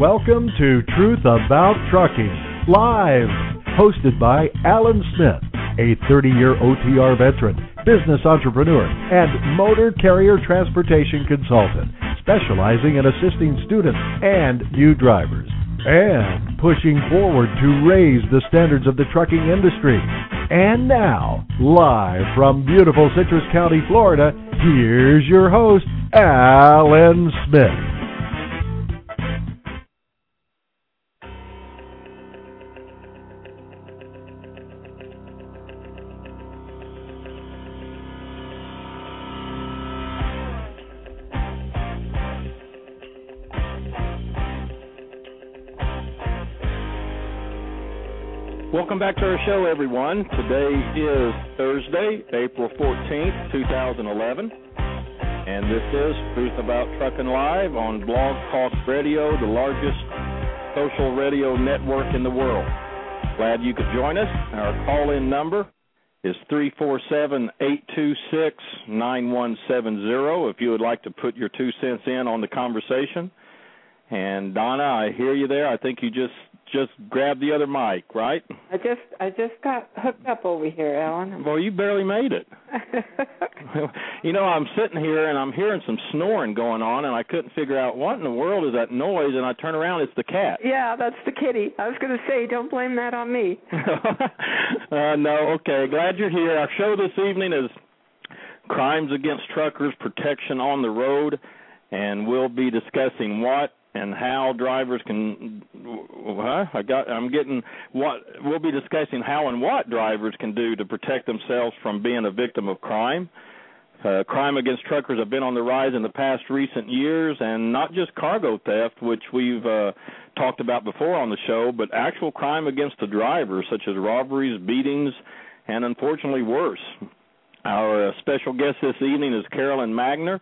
Welcome to Truth About Trucking, live, hosted by Alan Smith, a 30 year OTR veteran, business entrepreneur, and motor carrier transportation consultant, specializing in assisting students and new drivers, and pushing forward to raise the standards of the trucking industry. And now, live from beautiful Citrus County, Florida, here's your host, Alan Smith. Welcome back to our show, everyone. Today is Thursday, April 14th, 2011. And this is Truth About Trucking Live on Blog Talk Radio, the largest social radio network in the world. Glad you could join us. Our call in number is 347 826 9170 if you would like to put your two cents in on the conversation. And Donna, I hear you there. I think you just just grab the other mic, right? I just I just got hooked up over here, Alan. Well, you barely made it. you know, I'm sitting here and I'm hearing some snoring going on, and I couldn't figure out what in the world is that noise. And I turn around, it's the cat. yeah, that's the kitty. I was going to say, don't blame that on me. uh, no, okay. Glad you're here. Our show this evening is crimes against truckers, protection on the road, and we'll be discussing what and how drivers can huh? I got I'm getting what we'll be discussing how and what drivers can do to protect themselves from being a victim of crime. Uh, crime against truckers have been on the rise in the past recent years, and not just cargo theft, which we've uh, talked about before on the show, but actual crime against the drivers, such as robberies, beatings, and unfortunately worse. Our uh, special guest this evening is Carolyn Magner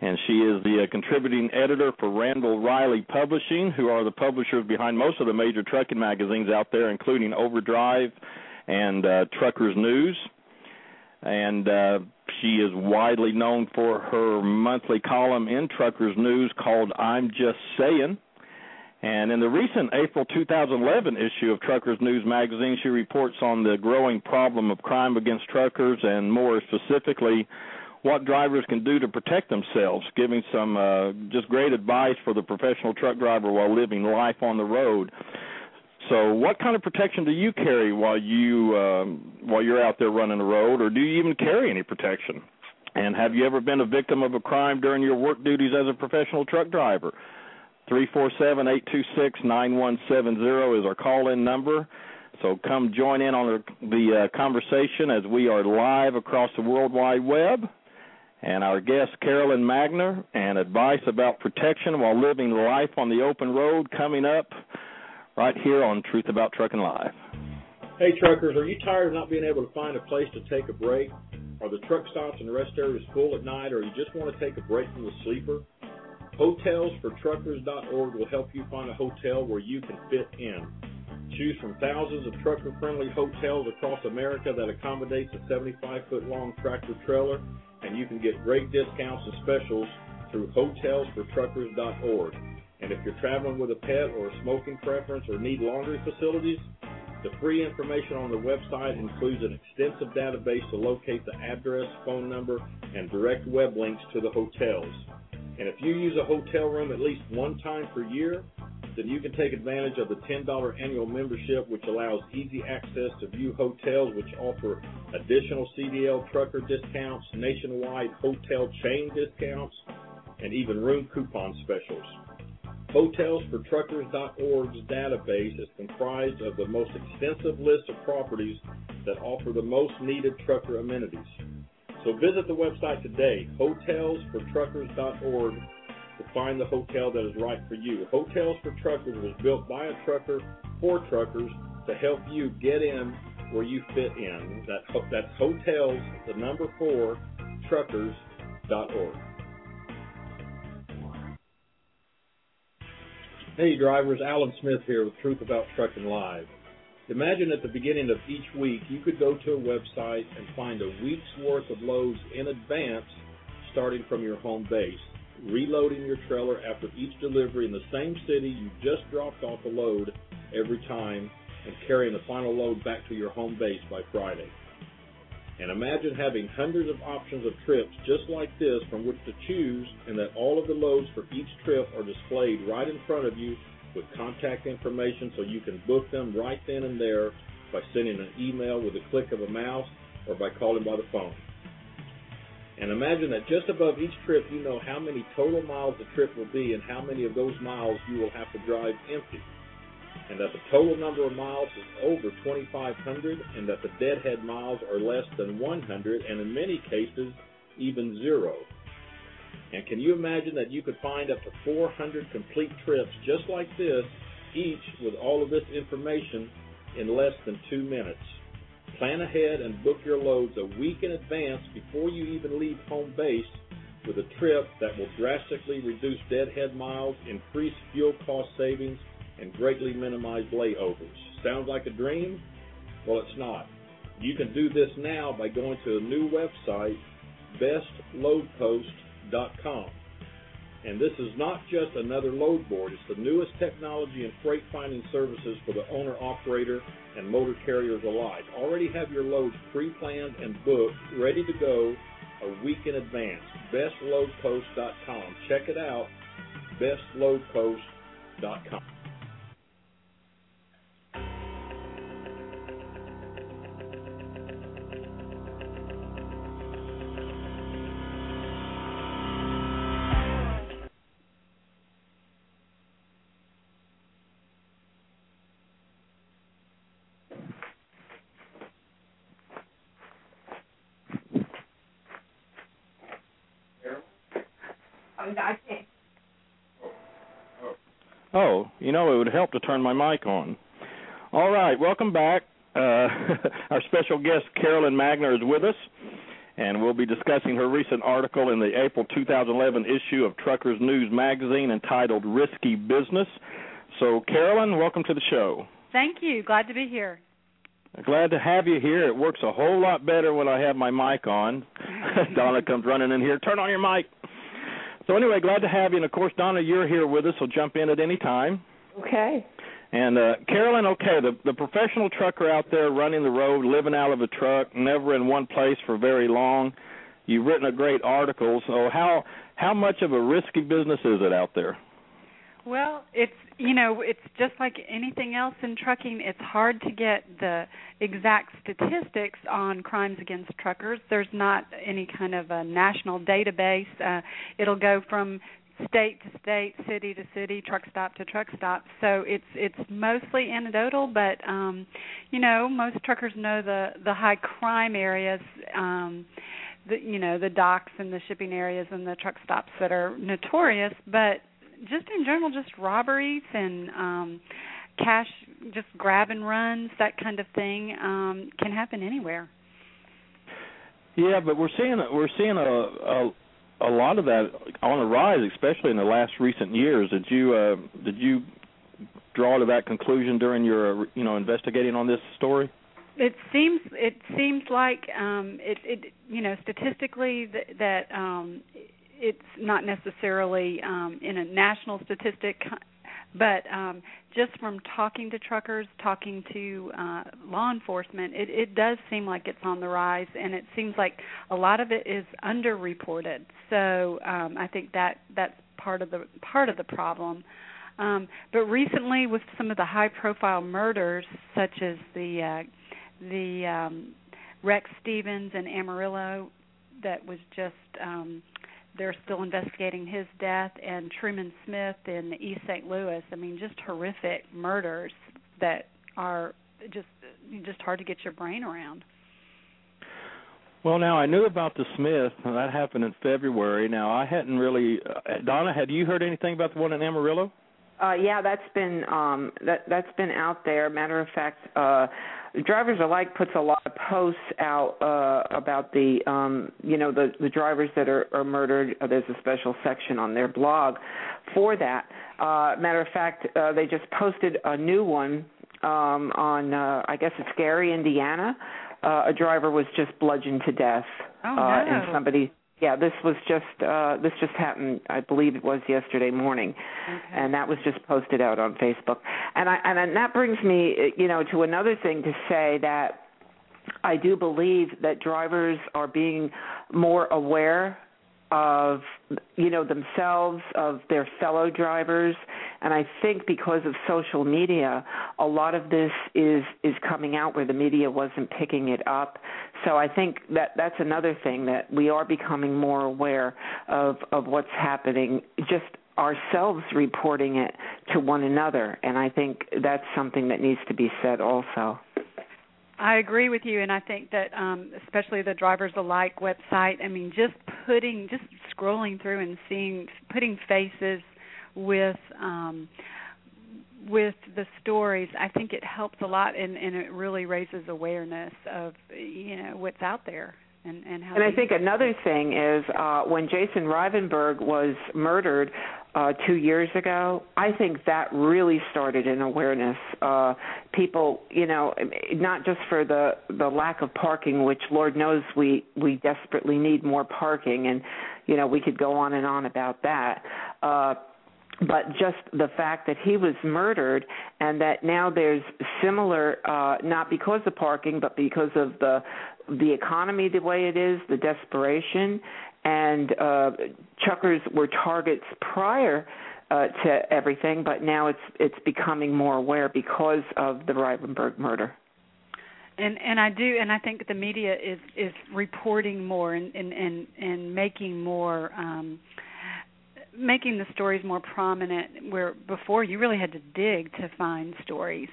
and she is the uh, contributing editor for Randall Reilly Publishing, who are the publishers behind most of the major trucking magazines out there, including Overdrive and uh, Truckers News. And uh, she is widely known for her monthly column in Truckers News called I'm Just Saying. And in the recent April 2011 issue of Truckers News magazine, she reports on the growing problem of crime against truckers and more specifically what drivers can do to protect themselves, giving some uh, just great advice for the professional truck driver while living life on the road. So, what kind of protection do you carry while you um, while you're out there running the road, or do you even carry any protection? And have you ever been a victim of a crime during your work duties as a professional truck driver? Three four seven eight two six nine one seven zero is our call-in number. So come join in on the, the uh, conversation as we are live across the World Wide Web and our guest Carolyn Magner and advice about protection while living life on the open road coming up right here on Truth About Trucking Live. Hey truckers, are you tired of not being able to find a place to take a break? Are the truck stops and rest areas full at night or you just want to take a break from the sleeper? Hotelsfortruckers.org will help you find a hotel where you can fit in. Choose from thousands of trucker friendly hotels across America that accommodates a 75 foot long tractor trailer and you can get great discounts and specials through hotelsfortruckers.org. And if you're traveling with a pet or a smoking preference or need laundry facilities, the free information on the website includes an extensive database to locate the address, phone number, and direct web links to the hotels. And if you use a hotel room at least one time per year, then you can take advantage of the $10 annual membership, which allows easy access to view hotels which offer additional CDL trucker discounts, nationwide hotel chain discounts, and even room coupon specials. HotelsForTruckers.org's database is comprised of the most extensive list of properties that offer the most needed trucker amenities. So visit the website today, hotelsfortruckers.org, to find the hotel that is right for you. Hotels for Truckers was built by a trucker for truckers to help you get in where you fit in. That, that's hotels, the number four, truckers.org. Hey drivers, Alan Smith here with Truth About Trucking Live. Imagine at the beginning of each week you could go to a website and find a week's worth of loads in advance starting from your home base, reloading your trailer after each delivery in the same city you just dropped off a load every time, and carrying the final load back to your home base by Friday. And imagine having hundreds of options of trips just like this from which to choose, and that all of the loads for each trip are displayed right in front of you with contact information so you can book them right then and there by sending an email with a click of a mouse or by calling by the phone. And imagine that just above each trip you know how many total miles the trip will be and how many of those miles you will have to drive empty and that the total number of miles is over 2,500, and that the deadhead miles are less than 100, and in many cases, even zero. And can you imagine that you could find up to 400 complete trips just like this, each with all of this information in less than two minutes? Plan ahead and book your loads a week in advance before you even leave home base with a trip that will drastically reduce deadhead miles, increase fuel cost savings, and greatly minimize layovers. Sounds like a dream? Well, it's not. You can do this now by going to a new website, bestloadpost.com. And this is not just another load board, it's the newest technology in freight finding services for the owner operator and motor carriers alike. Already have your loads pre planned and booked, ready to go a week in advance. Bestloadpost.com. Check it out, bestloadpost.com. Would help to turn my mic on. All right, welcome back. Uh, our special guest, Carolyn Magner, is with us, and we'll be discussing her recent article in the April 2011 issue of Truckers News Magazine entitled Risky Business. So, Carolyn, welcome to the show. Thank you. Glad to be here. Glad to have you here. It works a whole lot better when I have my mic on. Donna comes running in here. Turn on your mic. So anyway, glad to have you. And of course, Donna, you're here with us, so jump in at any time. Okay. And uh, Carolyn, okay, the the professional trucker out there running the road, living out of a truck, never in one place for very long. You've written a great article. So how how much of a risky business is it out there? Well, it's you know, it's just like anything else in trucking. It's hard to get the exact statistics on crimes against truckers. There's not any kind of a national database. Uh, it'll go from state to state, city to city, truck stop to truck stop. So it's it's mostly anecdotal, but um, you know, most truckers know the the high crime areas. Um, the you know the docks and the shipping areas and the truck stops that are notorious but just in general, just robberies and um cash, just grab and runs, that kind of thing, um, can happen anywhere. Yeah, but we're seeing we're seeing a, a a lot of that on the rise, especially in the last recent years. Did you uh, did you draw to that conclusion during your you know investigating on this story? It seems it seems like um, it, it you know statistically that, that um, it's not necessarily um, in a national statistic, but um, just from talking to truckers, talking to uh, law enforcement, it, it does seem like it's on the rise, and it seems like a lot of it is underreported. So um, I think that that's part of the part of the problem. Um, but recently, with some of the high-profile murders, such as the uh, the um, Rex Stevens and Amarillo, that was just um, they're still investigating his death and Truman Smith in East St. Louis. I mean, just horrific murders that are just just hard to get your brain around. Well, now I knew about the Smith. and That happened in February. Now I hadn't really. Uh, Donna, had you heard anything about the one in Amarillo? Uh, yeah, that's been um, that that's been out there. Matter of fact, uh, Drivers Alike puts a lot of posts out uh, about the um, you know the the drivers that are, are murdered. Uh, there's a special section on their blog for that. Uh, matter of fact, uh, they just posted a new one um, on uh, I guess it's Gary, Indiana. Uh, a driver was just bludgeoned to death, Oh, uh, no. and somebody yeah, this was just uh this just happened I believe it was yesterday morning. Okay. And that was just posted out on Facebook. And I and then that brings me you know to another thing to say that I do believe that drivers are being more aware of you know themselves of their fellow drivers and i think because of social media a lot of this is is coming out where the media wasn't picking it up so i think that that's another thing that we are becoming more aware of of what's happening just ourselves reporting it to one another and i think that's something that needs to be said also I agree with you, and I think that um, especially the Drivers Alike website. I mean, just putting, just scrolling through and seeing, putting faces with um, with the stories. I think it helps a lot, and, and it really raises awareness of you know what's out there and and how. And I think another thing is uh, when Jason Rivenburg was murdered uh, two years ago, I think that really started an awareness. Uh, people, you know, not just for the the lack of parking, which Lord knows we we desperately need more parking, and you know we could go on and on about that. Uh, but just the fact that he was murdered and that now there's similar uh not because of parking but because of the the economy the way it is the desperation and uh truckers were targets prior uh to everything but now it's it's becoming more aware because of the Rivenburg murder. And and I do and I think the media is is reporting more and and and, and making more um making the stories more prominent where before you really had to dig to find stories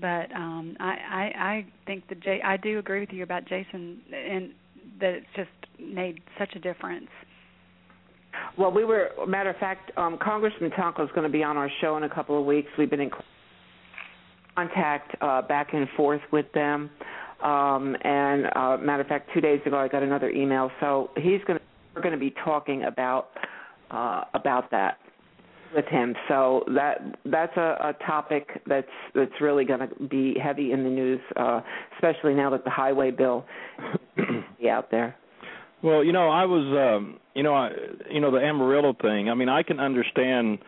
but um I I I think that Jay I do agree with you about Jason and that it's just made such a difference Well, we were, matter of fact, um, Congressman Tonko is going to be on our show in a couple of weeks. We've been in contact uh, back and forth with them, um, and uh, matter of fact, two days ago I got another email. So he's going to, we're going to be talking about uh, about that with him. So that that's a, a topic that's that's really going to be heavy in the news, uh, especially now that the highway bill is out there. Well, you know, I was, um, you know, I, you know, the Amarillo thing. I mean, I can understand,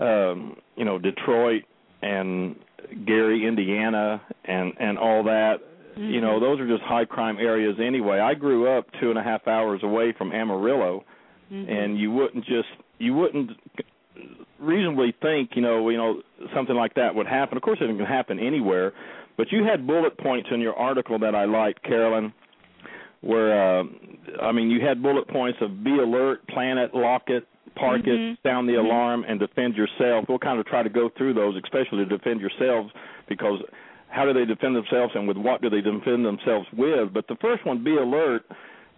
um, you know, Detroit and Gary, Indiana, and and all that. You know, those are just high crime areas anyway. I grew up two and a half hours away from Amarillo, and you wouldn't just you wouldn't reasonably think, you know, you know, something like that would happen. Of course, it can happen anywhere, but you had bullet points in your article that I liked, Carolyn, where uh, I mean, you had bullet points of be alert, plan it, lock it, park Mhm. it, sound the Mhm. alarm, and defend yourself. We'll kind of try to go through those, especially to defend yourselves, because how do they defend themselves, and with what do they defend themselves with? But the first one, be alert,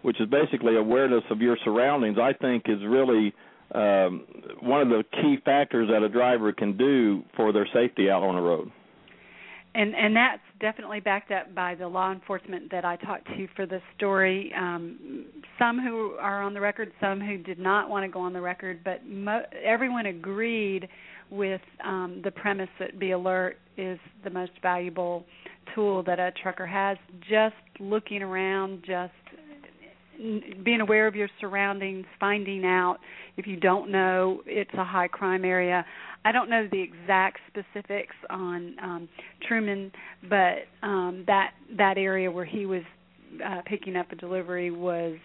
which is basically awareness of your surroundings. I think is really um, one of the key factors that a driver can do for their safety out on the road. and and that's definitely backed up by the law enforcement that I talked to for this story. Um, some who are on the record, some who did not want to go on the record, but mo- everyone agreed with um, the premise that Be Alert is the most valuable tool that a trucker has. Just looking around, just being aware of your surroundings, finding out if you don't know it's a high crime area. I don't know the exact specifics on um Truman, but um that that area where he was uh picking up a delivery was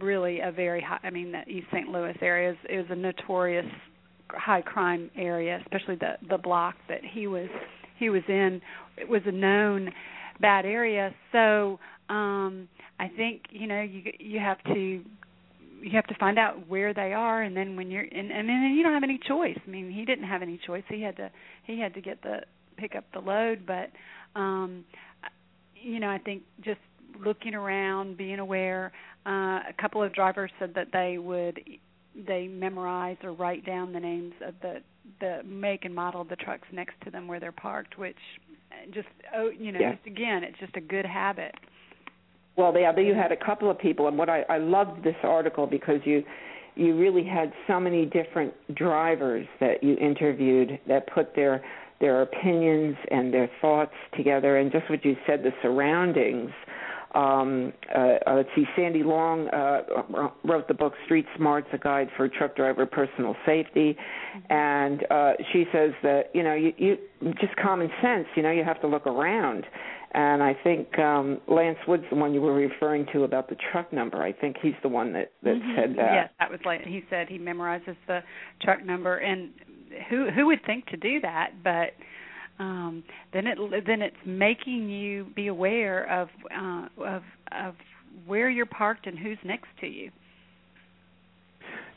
really a very high I mean the East St. Louis area is, is a notorious high crime area, especially the the block that he was he was in. It was a known bad area. So um I think, you know, you you have to you have to find out where they are and then when you're and and then you don't have any choice i mean he didn't have any choice he had to he had to get the pick up the load but um you know i think just looking around, being aware. Uh, a couple of drivers said that they would they memorize or write down the names of the the make and model of the trucks next to them where they're parked, which just oh you know Yeah. just again it's just a good habit. Well, yeah, you had a couple of people, and what I, I loved this article because you you really had so many different drivers that you interviewed that put their their opinions and their thoughts together, and just what you said, the surroundings. Um, uh, uh, let's see, Sandy Long uh, wrote the book Street Smarts: A Guide for Truck Driver Personal Safety, and uh, she says that you know you, you just common sense. You know, you have to look around. And I think um, Lance Wood's the one you were referring to about the truck number. I think he's the one that that Mhm. said that. Yes, that was like he said he memorizes the truck number, and who who would think to do that? But um, then it then it's making you be aware of uh, of of where you're parked and who's next to you.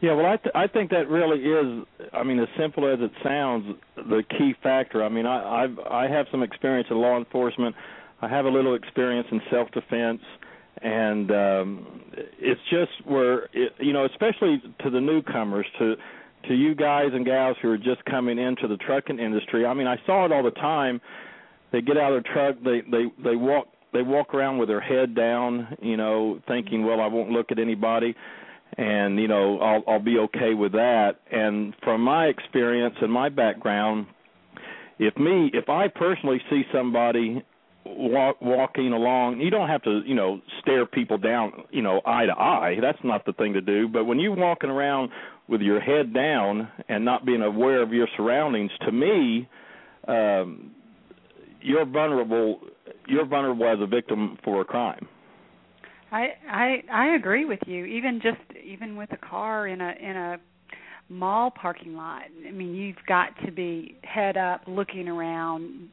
Yeah, well, I th- I think that really is. I mean, as simple as it sounds, the key factor. I mean, I I've I have some experience in law enforcement. I have a little experience in self defense, and um, it's just where it, you know, especially to the newcomers, to to you guys and gals who are just coming into the trucking industry. I mean, I saw it all the time. They get out of their truck, they they they walk they walk around with their head down, you know, thinking, well, I won't look at anybody and you know I'll I'll be okay with that. And from my experience and my background, if me if I personally see somebody walk, walking along, you don't have to you know stare people down you know eye to eye. That's not the thing to do. But when you're walking around with your head down and not being aware of your surroundings, to me, um, you're vulnerable. You're vulnerable as a victim for a crime. I I I agree with you. Even just even with a car in a in a mall parking lot. I mean, you've got to be head up, looking around,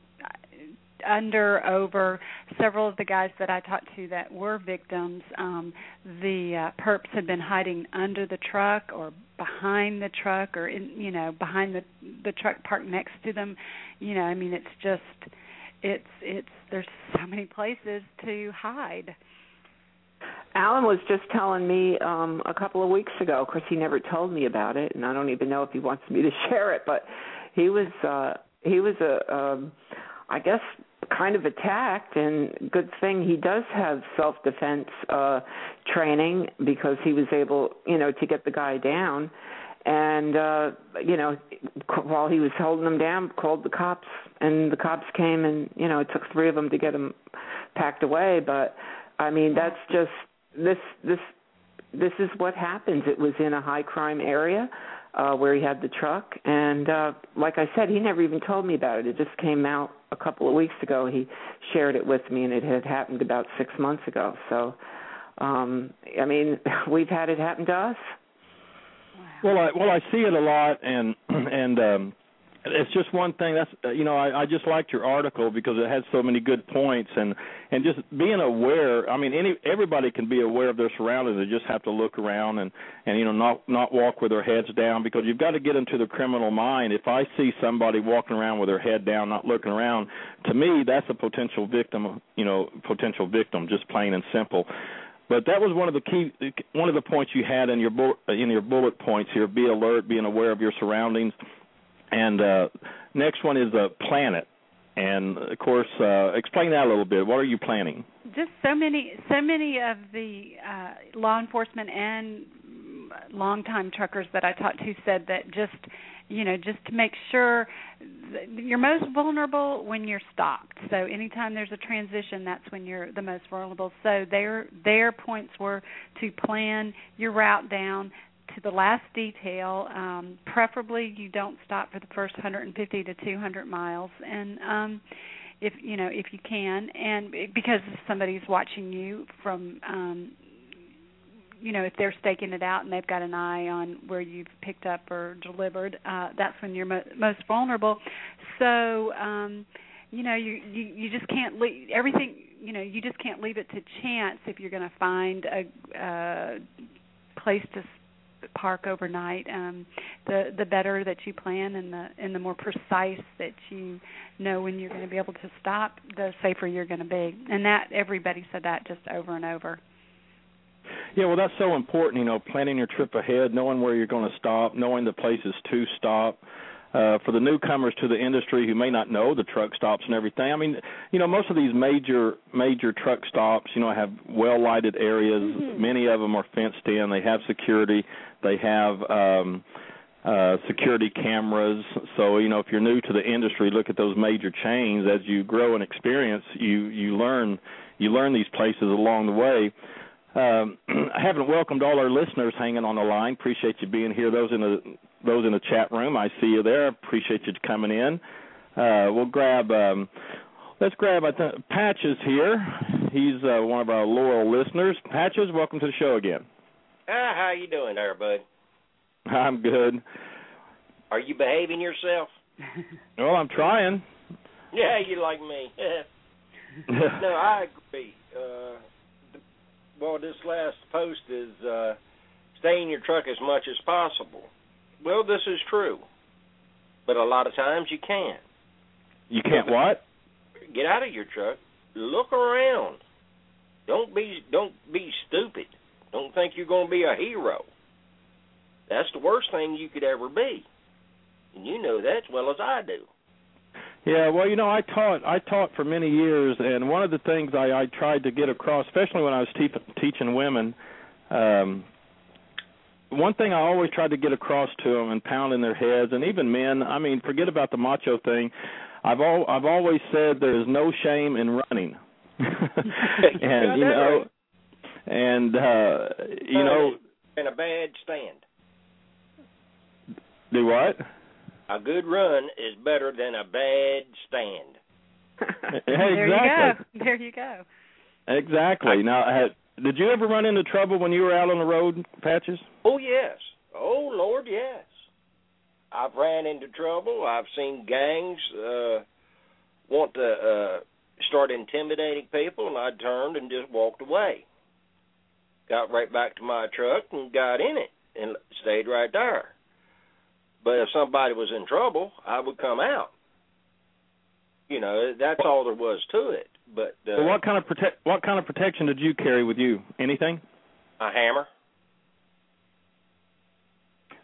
under, over. Several of the guys that I talked to that were victims, um, the uh, perps had been hiding under the truck or behind the truck or in you know behind the the truck parked next to them. You know, I mean, it's just it's it's there's so many places to hide. Alan was just telling me um a couple of weeks ago. Of course, he never told me about it, and I don't even know if he wants me to share it. But he was uh he was a um I guess kind of attacked, and good thing he does have self defense uh training because he was able, you know, to get the guy down. And uh you know, while he was holding him down, called the cops, and the cops came, and you know, it took three of them to get him packed away. But I mean, that's just this this this is what happens. It was in a high crime area uh where he had the truck and uh like I said, he never even told me about it. It just came out a couple of weeks ago. He shared it with me and it had happened about 6 months ago. So um I mean, we've had it happen to us. Well, I well I see it a lot, and and um, it's just one thing. That's uh, you know I, I just liked your article because it had so many good points, and and just being aware. I mean, any everybody can be aware of their surroundings. They just have to look around and and you know not not walk with their heads down because you've got to get into the criminal mind. If I see somebody walking around with their head down, not looking around, to me that's a potential victim. You know, potential victim, just plain and simple. But that was one of the key, one of the points you had in your in your bullet points here: be alert, being aware of your surroundings. And uh, next one is uh, planet. And of course, uh, explain that a little bit. What are you planning? just so many so many of the uh law enforcement and longtime truckers that I talked to said that just you know just to make sure you're most vulnerable when you're stopped. So anytime there's a transition, that's when you're the most vulnerable. So their their points were to plan your route down to the last detail. Um, preferably, you don't stop for the first 150 to 200 miles, and um, if you know if you can, and because somebody's watching you from. Um, you know, if they're staking it out and they've got an eye on where you've picked up or delivered, uh, that's when you're mo- most vulnerable. So, um, you know, you, you you just can't leave everything. You know, you just can't leave it to chance if you're going to find a uh, place to park overnight. Um, the the better that you plan and the and the more precise that you know when you're going to be able to stop, the safer you're going to be. And that everybody said that just over and over. Yeah, well, that's so important. You know, planning your trip ahead, knowing where you're going to stop, knowing the places to stop. Uh, for the newcomers to the industry who may not know the truck stops and everything, I mean, you know, most of these major major truck stops, you know, have well lighted areas. Mm-hmm. Many of them are fenced in. They have security. They have um, uh, security cameras. So you know, if you're new to the industry, look at those major chains. As you grow and experience, you you learn you learn these places along the way. Um, I haven't welcomed all our listeners hanging on the line. Appreciate you being here. Those in the those in the chat room, I see you there. Appreciate you coming in. Uh, we'll grab. Um, let's grab. Think Patches here. He's uh, one of our loyal listeners. Patches, welcome to the show again. Ah, how you doing there, bud? I'm good. Are you behaving yourself? Well, I'm trying. Yeah, you like me. no, I agree. Uh, the, well, this last post is uh, stay in your truck as much as possible. Well, this is true, but a lot of times you can't. You can't what? Get out of your truck. Look around. Don't be don't be stupid. Don't think you're going to be a hero. That's the worst thing you could ever be, and you know that as well as I do. Yeah, well, you know, I taught I taught for many years, and one of the things I, I tried to get across, especially when I was te- teaching women, um, one thing I always tried to get across to them and pound in their heads, and even men. I mean, forget about the macho thing. I've all I've always said there is no shame in running, and you know, and uh, you know, in a bad stand. do what? A good run is better than a bad stand. There you exactly. go. There you go. Exactly. Now, had, did you ever run into trouble when you were out on the road, Patches? Oh yes. Oh Lord, yes. I've ran into trouble. I've seen gangs uh want to uh start intimidating people and I turned and just walked away. Got right back to my truck and got in it and stayed right there. But if somebody was in trouble, I would come out. You know, that's all there was to it. But uh, Well, what kind of protect what kind of protection did you carry with you? Anything? a hammer.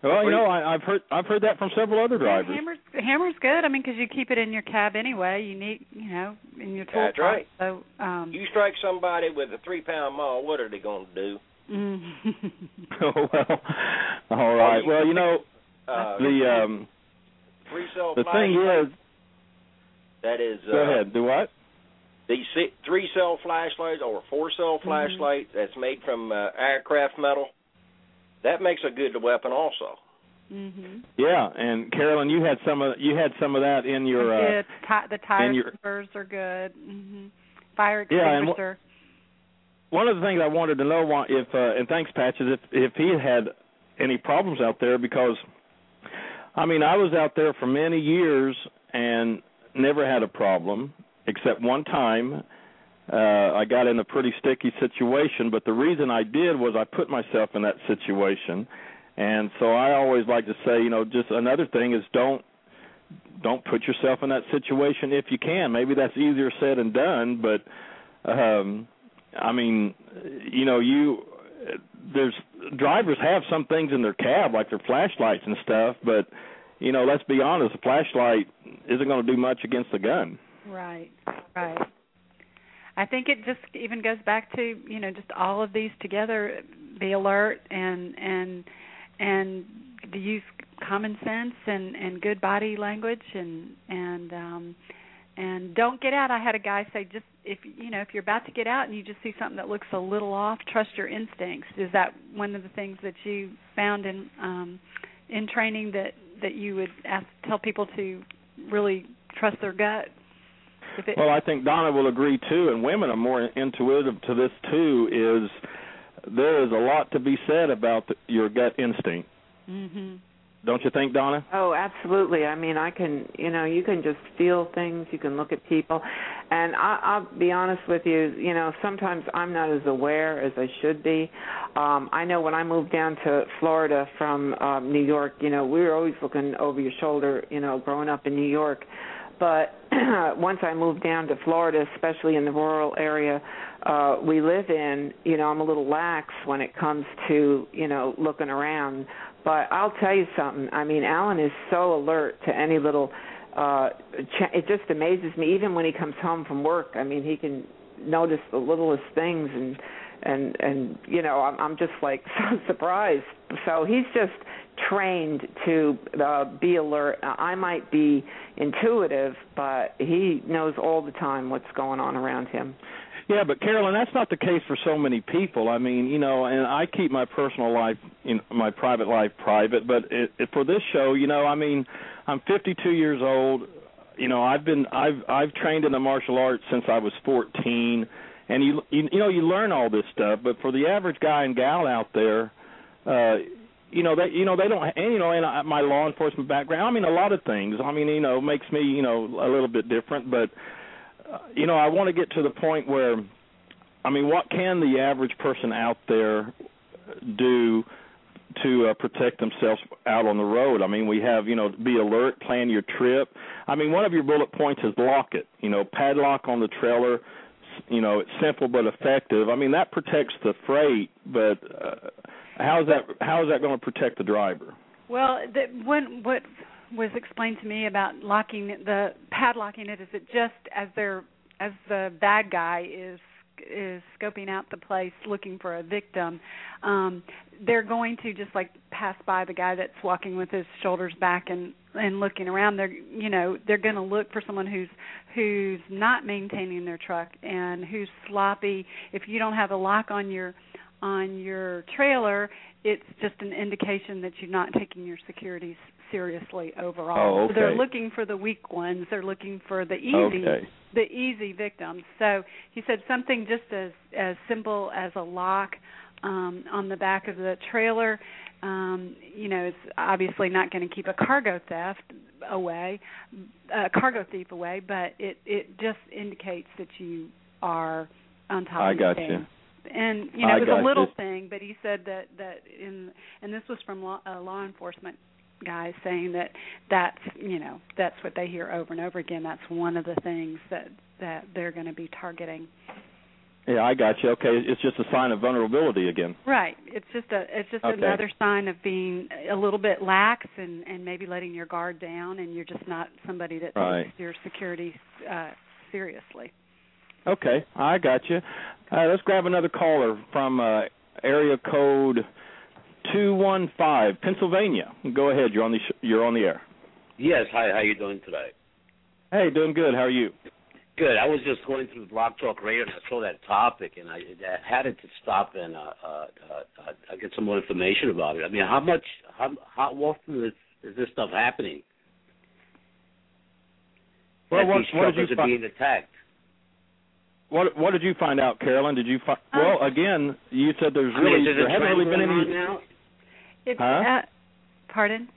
Well, you know, I, I've heard I've heard that from several other Yeah, drivers. hammer's hammer's good. I mean, because you keep it in your cab anyway. You need, you know, in your tool That's right. So, um, You strike somebody with a three pound maul, what are they going to do? mm. oh well, all right. Well, you know, Uh, the um three cell the thing is, that is uh, go ahead. Do what? The si- three cell flashlights or four cell Mm-hmm. flashlight that's made from uh, aircraft metal. That makes a good weapon also. Mhm. Yeah, and Carolyn, you had some of you had some of that in your. I uh did. Ti- the tire in your- spurs are good. Mhm. Fire Yeah, and. One of the things I wanted to know wa- if uh, and thanks Patches if if he had any problems out there because I mean I was out there for many years and never had a problem except one time uh I got in a pretty sticky situation but the reason I did was I put myself in that situation and so I always like to say you know just another thing is don't don't put yourself in that situation if you can maybe that's easier said than done but um I mean, you know, you there's drivers have some things in their cab like their flashlights and stuff, but you know, let's be honest, a flashlight isn't going to do much against a gun. Right. Right. I think it just even goes back to you know just all of these together. Be alert and and and to use common sense and and good body language and and um and don't get out. I had a guy say just if you know if you're about to get out and you just see something that looks a little off, trust your instincts. Is that one of the things that you found in um in training that that you would ask tell people to really trust their gut? If it, Well, I think Donna will agree too, and women are more intuitive to this too. Is there is a lot to be said about the, your gut instinct. Mhm. Don't you think, Donna? Oh, absolutely. I mean, I can, you know, you can just feel things. You can look at people, and I, I'll be honest with you. You know, sometimes I'm not as aware as I should be. Um, I know when I moved down to Florida from um, New York, you know, we were always looking over your shoulder. You know, growing up in New York, but once I moved down to Florida, especially in the rural area uh we live in, you know, I'm a little lax when it comes to, you know, looking around. But I'll tell you something. I mean, Alan is so alert to any little uh ch- it just amazes me even when he comes home from work. I mean, he can notice the littlest things and and and you know, I'm I'm just like so surprised. So he's just trained to uh, be alert. I might be intuitive, but he knows all the time what's going on around him. Yeah, but Carolyn, that's not the case for so many people. I mean, you know, and I keep my personal life, you know, my private life private, but it, it, for this show, you know, I mean, I'm 52 years old. You know, I've been I've I've trained in the martial arts since I was 14, and you you, you know you learn all this stuff. But for the average guy and gal out there, uh, you know they you know they don't and you know and I, my law enforcement background. I mean, a lot of things. I mean, you know, makes me you know a little bit different, but uh, you know, I want to get to the point where, I mean, what can the average person out there do to uh, protect themselves out on the road? I mean, we have, you know, be alert, plan your trip. I mean, one of your bullet points is lock it. You know, padlock on the trailer. You know, it's simple but effective. I mean, that protects the freight, but uh, how is that how is that going to protect the driver? Well, the, when what was explained to me about locking the padlocking it is it just as they're as the bad guy is is scoping out the place looking for a victim um they're going to just like pass by the guy that's walking with his shoulders back and and looking around they're you know they're going to look for someone who's who's not maintaining their truck and who's sloppy if you don't have a lock on your on your trailer it's just an indication that you're not taking your securities seriously overall. Oh, okay. So they're looking for the weak ones. They're looking for the easy Okay. the easy victims. So he said something just as as simple as a lock um on the back of the trailer um you know it's obviously not going to keep a cargo theft away a cargo thief away but it it just indicates that you are on top I of got things you. And you know I it was a little you. thing but he said that that in and this was from law, a law enforcement guy saying that that's you know that's what they hear over and over again that's one of the things that that they're going to be targeting Yeah, I got you. Okay, it's just a sign of vulnerability again. right it's just a it's just Okay. another sign of being a little bit lax and and maybe letting your guard down and you're just not somebody that Right. takes your security uh seriously Okay, I got you. Uh, let's grab another caller from uh, area code two one five, Pennsylvania. Go ahead. You're on the sh- you're on the air. Yes, hi. How you doing today? Hey, doing good. How are you? Good. I was just going through Blog Talk Radio and I saw that topic, and I, I had it to stop and uh, uh, uh, uh, get some more information about it. I mean, how much, how how often is, is this stuff happening? Well, that what- these what did you are being attacked. What what did you find out, Carolyn? Did you find? Um, well, again, you said there's I mean, really there there a haven't really been any. on now? it's Huh? uh, pardon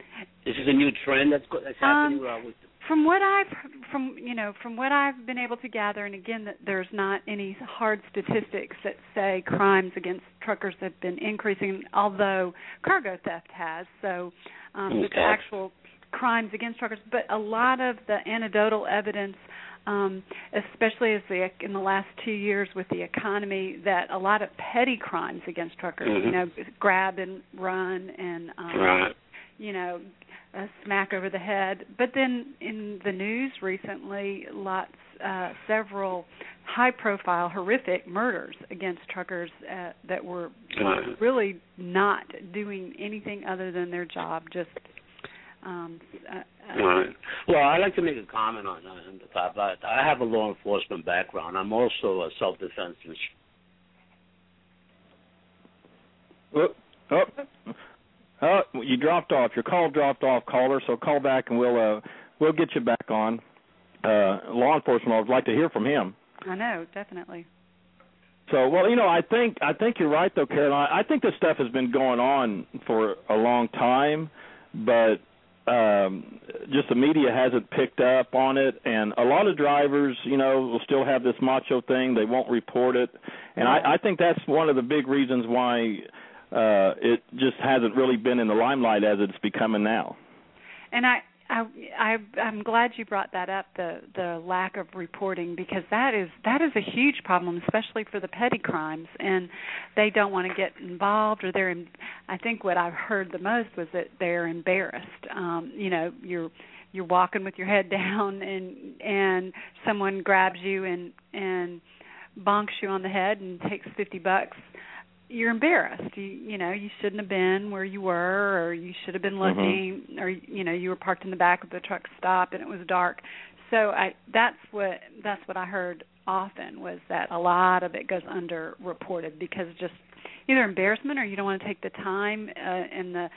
This is a new trend that's go- that's happening. uh, with, from what I've from you know from what I've been able to gather, and again that there's not any hard statistics that say crimes against truckers have been increasing, although cargo theft has. So um, the Okay. actual crimes against truckers, but a lot of the anecdotal evidence. Um, especially as the in the last two years with the economy, that a lot of petty crimes against truckers, you Mhm. know, grab and run and um, Right. you know, a smack over the head. But then in the news recently, lots, uh, several high-profile, horrific murders against truckers uh, that were Right. really not doing anything other than their job. Just um, uh, uh, Right. Well, I'd like to make a comment on, on the top. I, I have a law enforcement background. I'm also a self-defense instructor. Oh, oh, oh, you dropped off. Your call dropped off, caller. So call back and we'll uh we'll get you back on. Uh, law enforcement. I'd like to hear from him. I know, definitely. So, well, you know, I think I think you're right though, Caroline. I think this stuff has been going on for a long time, but um just the media hasn't picked up on it. And a lot of drivers you know will still have this macho thing. They won't report it. And i i think that's one of the big reasons why uh it just hasn't really been in the limelight as it's becoming now. And I, I, I, I'm glad you brought that up the the lack of reporting because that is that is a huge problem, especially for the petty crimes, and they don't want to get involved or they're. In, I think what I've heard the most was that they're embarrassed. Um, you know, you're you're walking with your head down and and someone grabs you and and bonks you on the head and takes fifty bucks you're embarrassed. You you know you shouldn't have been where you were, or you should have been looking, Mm-hmm. or you know you were parked in the back of the truck stop and it was dark. So I that's what that's what I heard often was that a lot of it goes underreported because just either embarrassment or you don't want to take the time uh, and the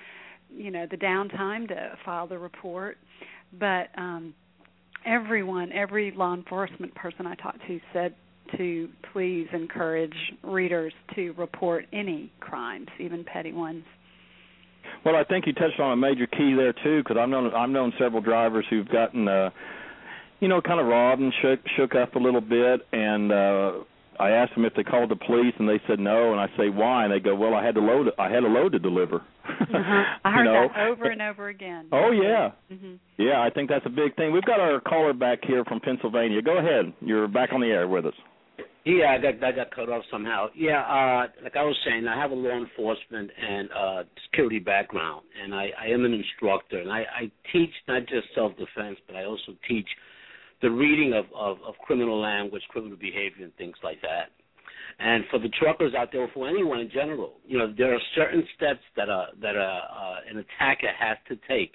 you know the downtime to file the report. But um everyone, every law enforcement person I talked to said to please encourage readers to report any crimes, even petty ones. Well, I think you touched on a major key there too, because I've known I've known several drivers who've gotten, uh, you know, kind of robbed and shook shook up a little bit, and uh, I asked them if they called the police, and they said no, and I say why, and they go, well, I had to load I had a load to deliver. Uh-huh. I heard you know? that over and over again. Oh yeah, hmm yeah. I think that's a big thing. We've got our caller back here from Pennsylvania. Go ahead. You're back on the air with us. Yeah, I got I got cut off somehow. Yeah, uh like I was saying, I have a law enforcement and uh security background and I, I am an instructor and I, I teach not just self defense but I also teach the reading of, of, of criminal language, criminal behavior and things like that. And for the truckers out there, or for anyone in general, you know, there are certain steps that a that a uh, an attacker has to take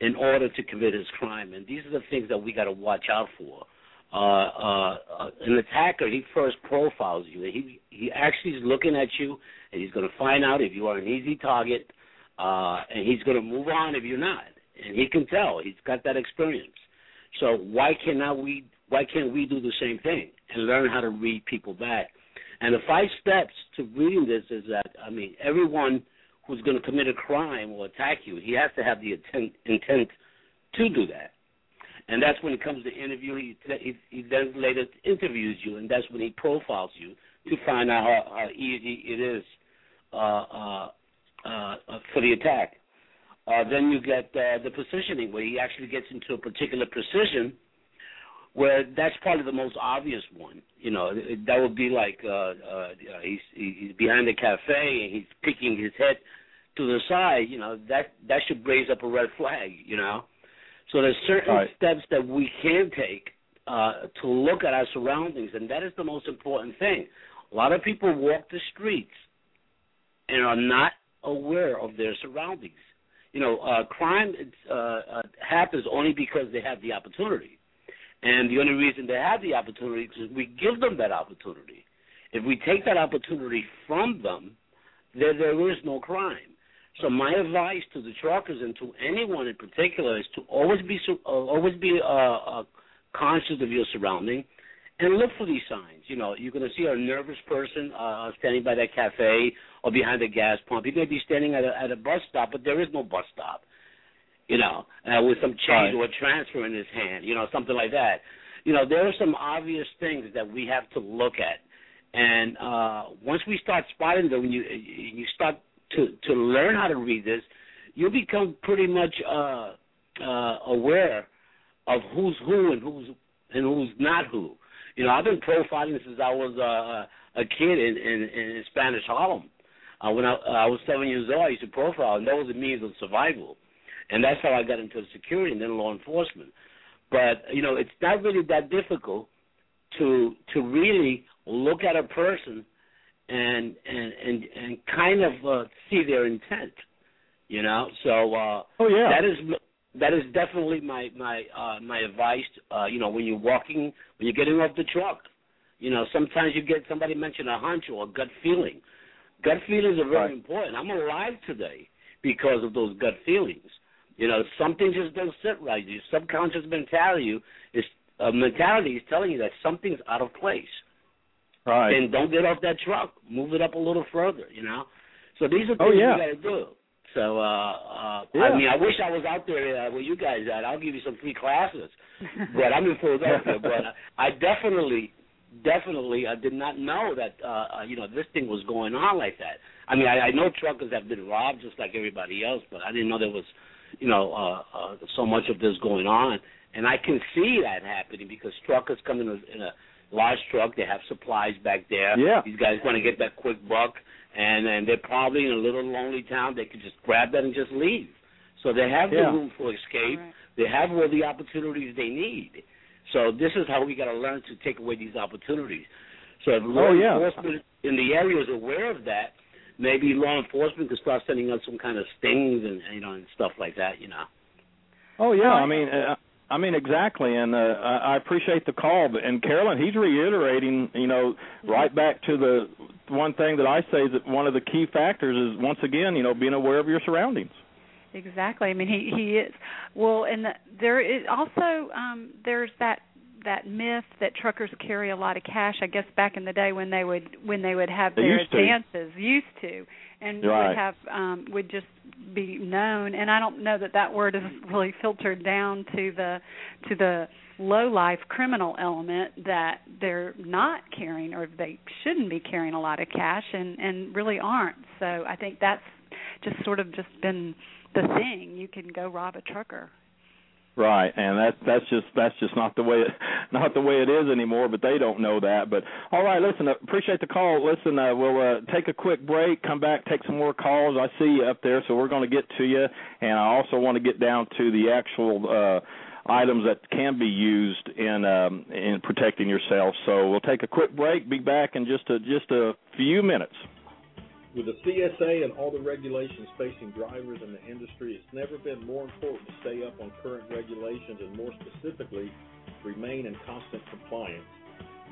in order to commit his crime, and these are the things that we got to watch out for. Uh, uh, an attacker, he first profiles you. He he actually is looking at you, and he's going to find out if you are an easy target, uh, and he's going to move on if you're not. And he can tell. He's got that experience. So why cannot we? Why can't we do the same thing and learn how to read people back? And the five steps to reading this is that I mean everyone who's going to commit a crime or attack you, he has to have the intent intent to do that. And that's when it comes to interviewing. He, he, he then later interviews you, and that's when he profiles you to find out how, how easy it is uh, uh, uh, for the attack. Uh, then you get uh, the positioning, where he actually gets into a particular position, where that's probably the most obvious one. You know, it, that would be like uh, uh, he's he's behind the cafe and he's picking his head to the side. You know, that that should raise up a red flag. You know. So there's certain Right. steps that we can take uh, to look at our surroundings, and that is the most important thing. A lot of people walk the streets and are not aware of their surroundings. You know, uh, crime uh, uh, happens only because they have the opportunity, and the only reason they have the opportunity is we give them that opportunity. If we take that opportunity from them, then there is no crime. So my advice to the truckers and to anyone in particular is to always be uh, always be uh, uh, conscious of your surrounding and look for these signs. You know, you're going to see a nervous person uh, standing by that cafe or behind a gas pump. He may be standing at a, at a bus stop, but there is no bus stop. You know, uh, with some change or a transfer in his hand. You know, something like that. You know, there are some obvious things that we have to look at, and uh, once we start spotting them, when you you start to to learn how to read this, you become pretty much uh, uh, aware of who's who and who's and who's not who. You know, I've been profiling since I was uh, a kid in, in in Spanish Harlem. Uh, when I, I was seven years old, I used to profile, and that was a means of survival, and that's how I got into security and then law enforcement. But you know, it's not really that difficult to to really look at a person and and and and kind of uh, see their intent. You know, so uh, Oh yeah. that is that is definitely my my uh, my advice. Uh, you know, when you're walking, when you're getting off the truck, you know, sometimes you get somebody mention a hunch or a gut feeling. Gut feelings are very Right. important. I'm alive today because of those gut feelings. You know, something just doesn't sit right. Your subconscious mentality is uh, mentality is telling you that something's out of place right. then don't get off that truck. Move it up a little further, you know. So these are things Oh, yeah. you got to do. So, uh, uh, Yeah. I mean, I wish I was out there uh, where you guys at. I'll give you some free classes. but I'm in Philadelphia. but I definitely, definitely, I did not know that uh, uh, you know this thing was going on like that. I mean, I, I know truckers have been robbed just like everybody else, but I didn't know there was, you know, uh, uh, so much of this going on. And I can see that happening because truckers come in a, in a large truck. They have supplies back there. Yeah. These guys want to get that quick buck, and and they're probably in a little lonely town. They could just grab that and just leave. So they have Yeah. the room for escape. They have all the opportunities they need. So this is how we got to learn to take away these opportunities. So if law Oh, yeah. enforcement in the area is aware of that, maybe law enforcement could start sending out some kind of stings and you know and stuff like that. You know. Oh yeah, I mean, uh, I mean exactly, and uh, I I appreciate the call. But and Carolyn, he's reiterating, you know, right back to the one thing that I say is that one of the key factors is once again, you know, being aware of your surroundings. Exactly. I mean, he he is. Well, and the, there is also um there's that that myth that truckers carry a lot of cash. I guess back in the day when they would when they would have They their used dances, used to, and Right. would have um would just be known. And I don't know that that word is really filtered down to the to the low life criminal element that they're not carrying or they shouldn't be carrying a lot of cash and and really aren't. So I think that's just sort of just been the thing. You can go rob a trucker. Right, and that's that's just that's just not the way it, not the way it is anymore. But they don't know that. But all right, listen, uh, appreciate the call. Listen, uh, we'll uh, take a quick break, come back, take some more calls. I see you up there, so we're going to get to you. And I also want to get down to the actual uh, items that can be used in um, in protecting yourself. So we'll take a quick break. Be back in just a just a few minutes. With the CSA and all the regulations facing drivers in the industry, it's never been more important to stay up on current regulations and more specifically, remain in constant compliance.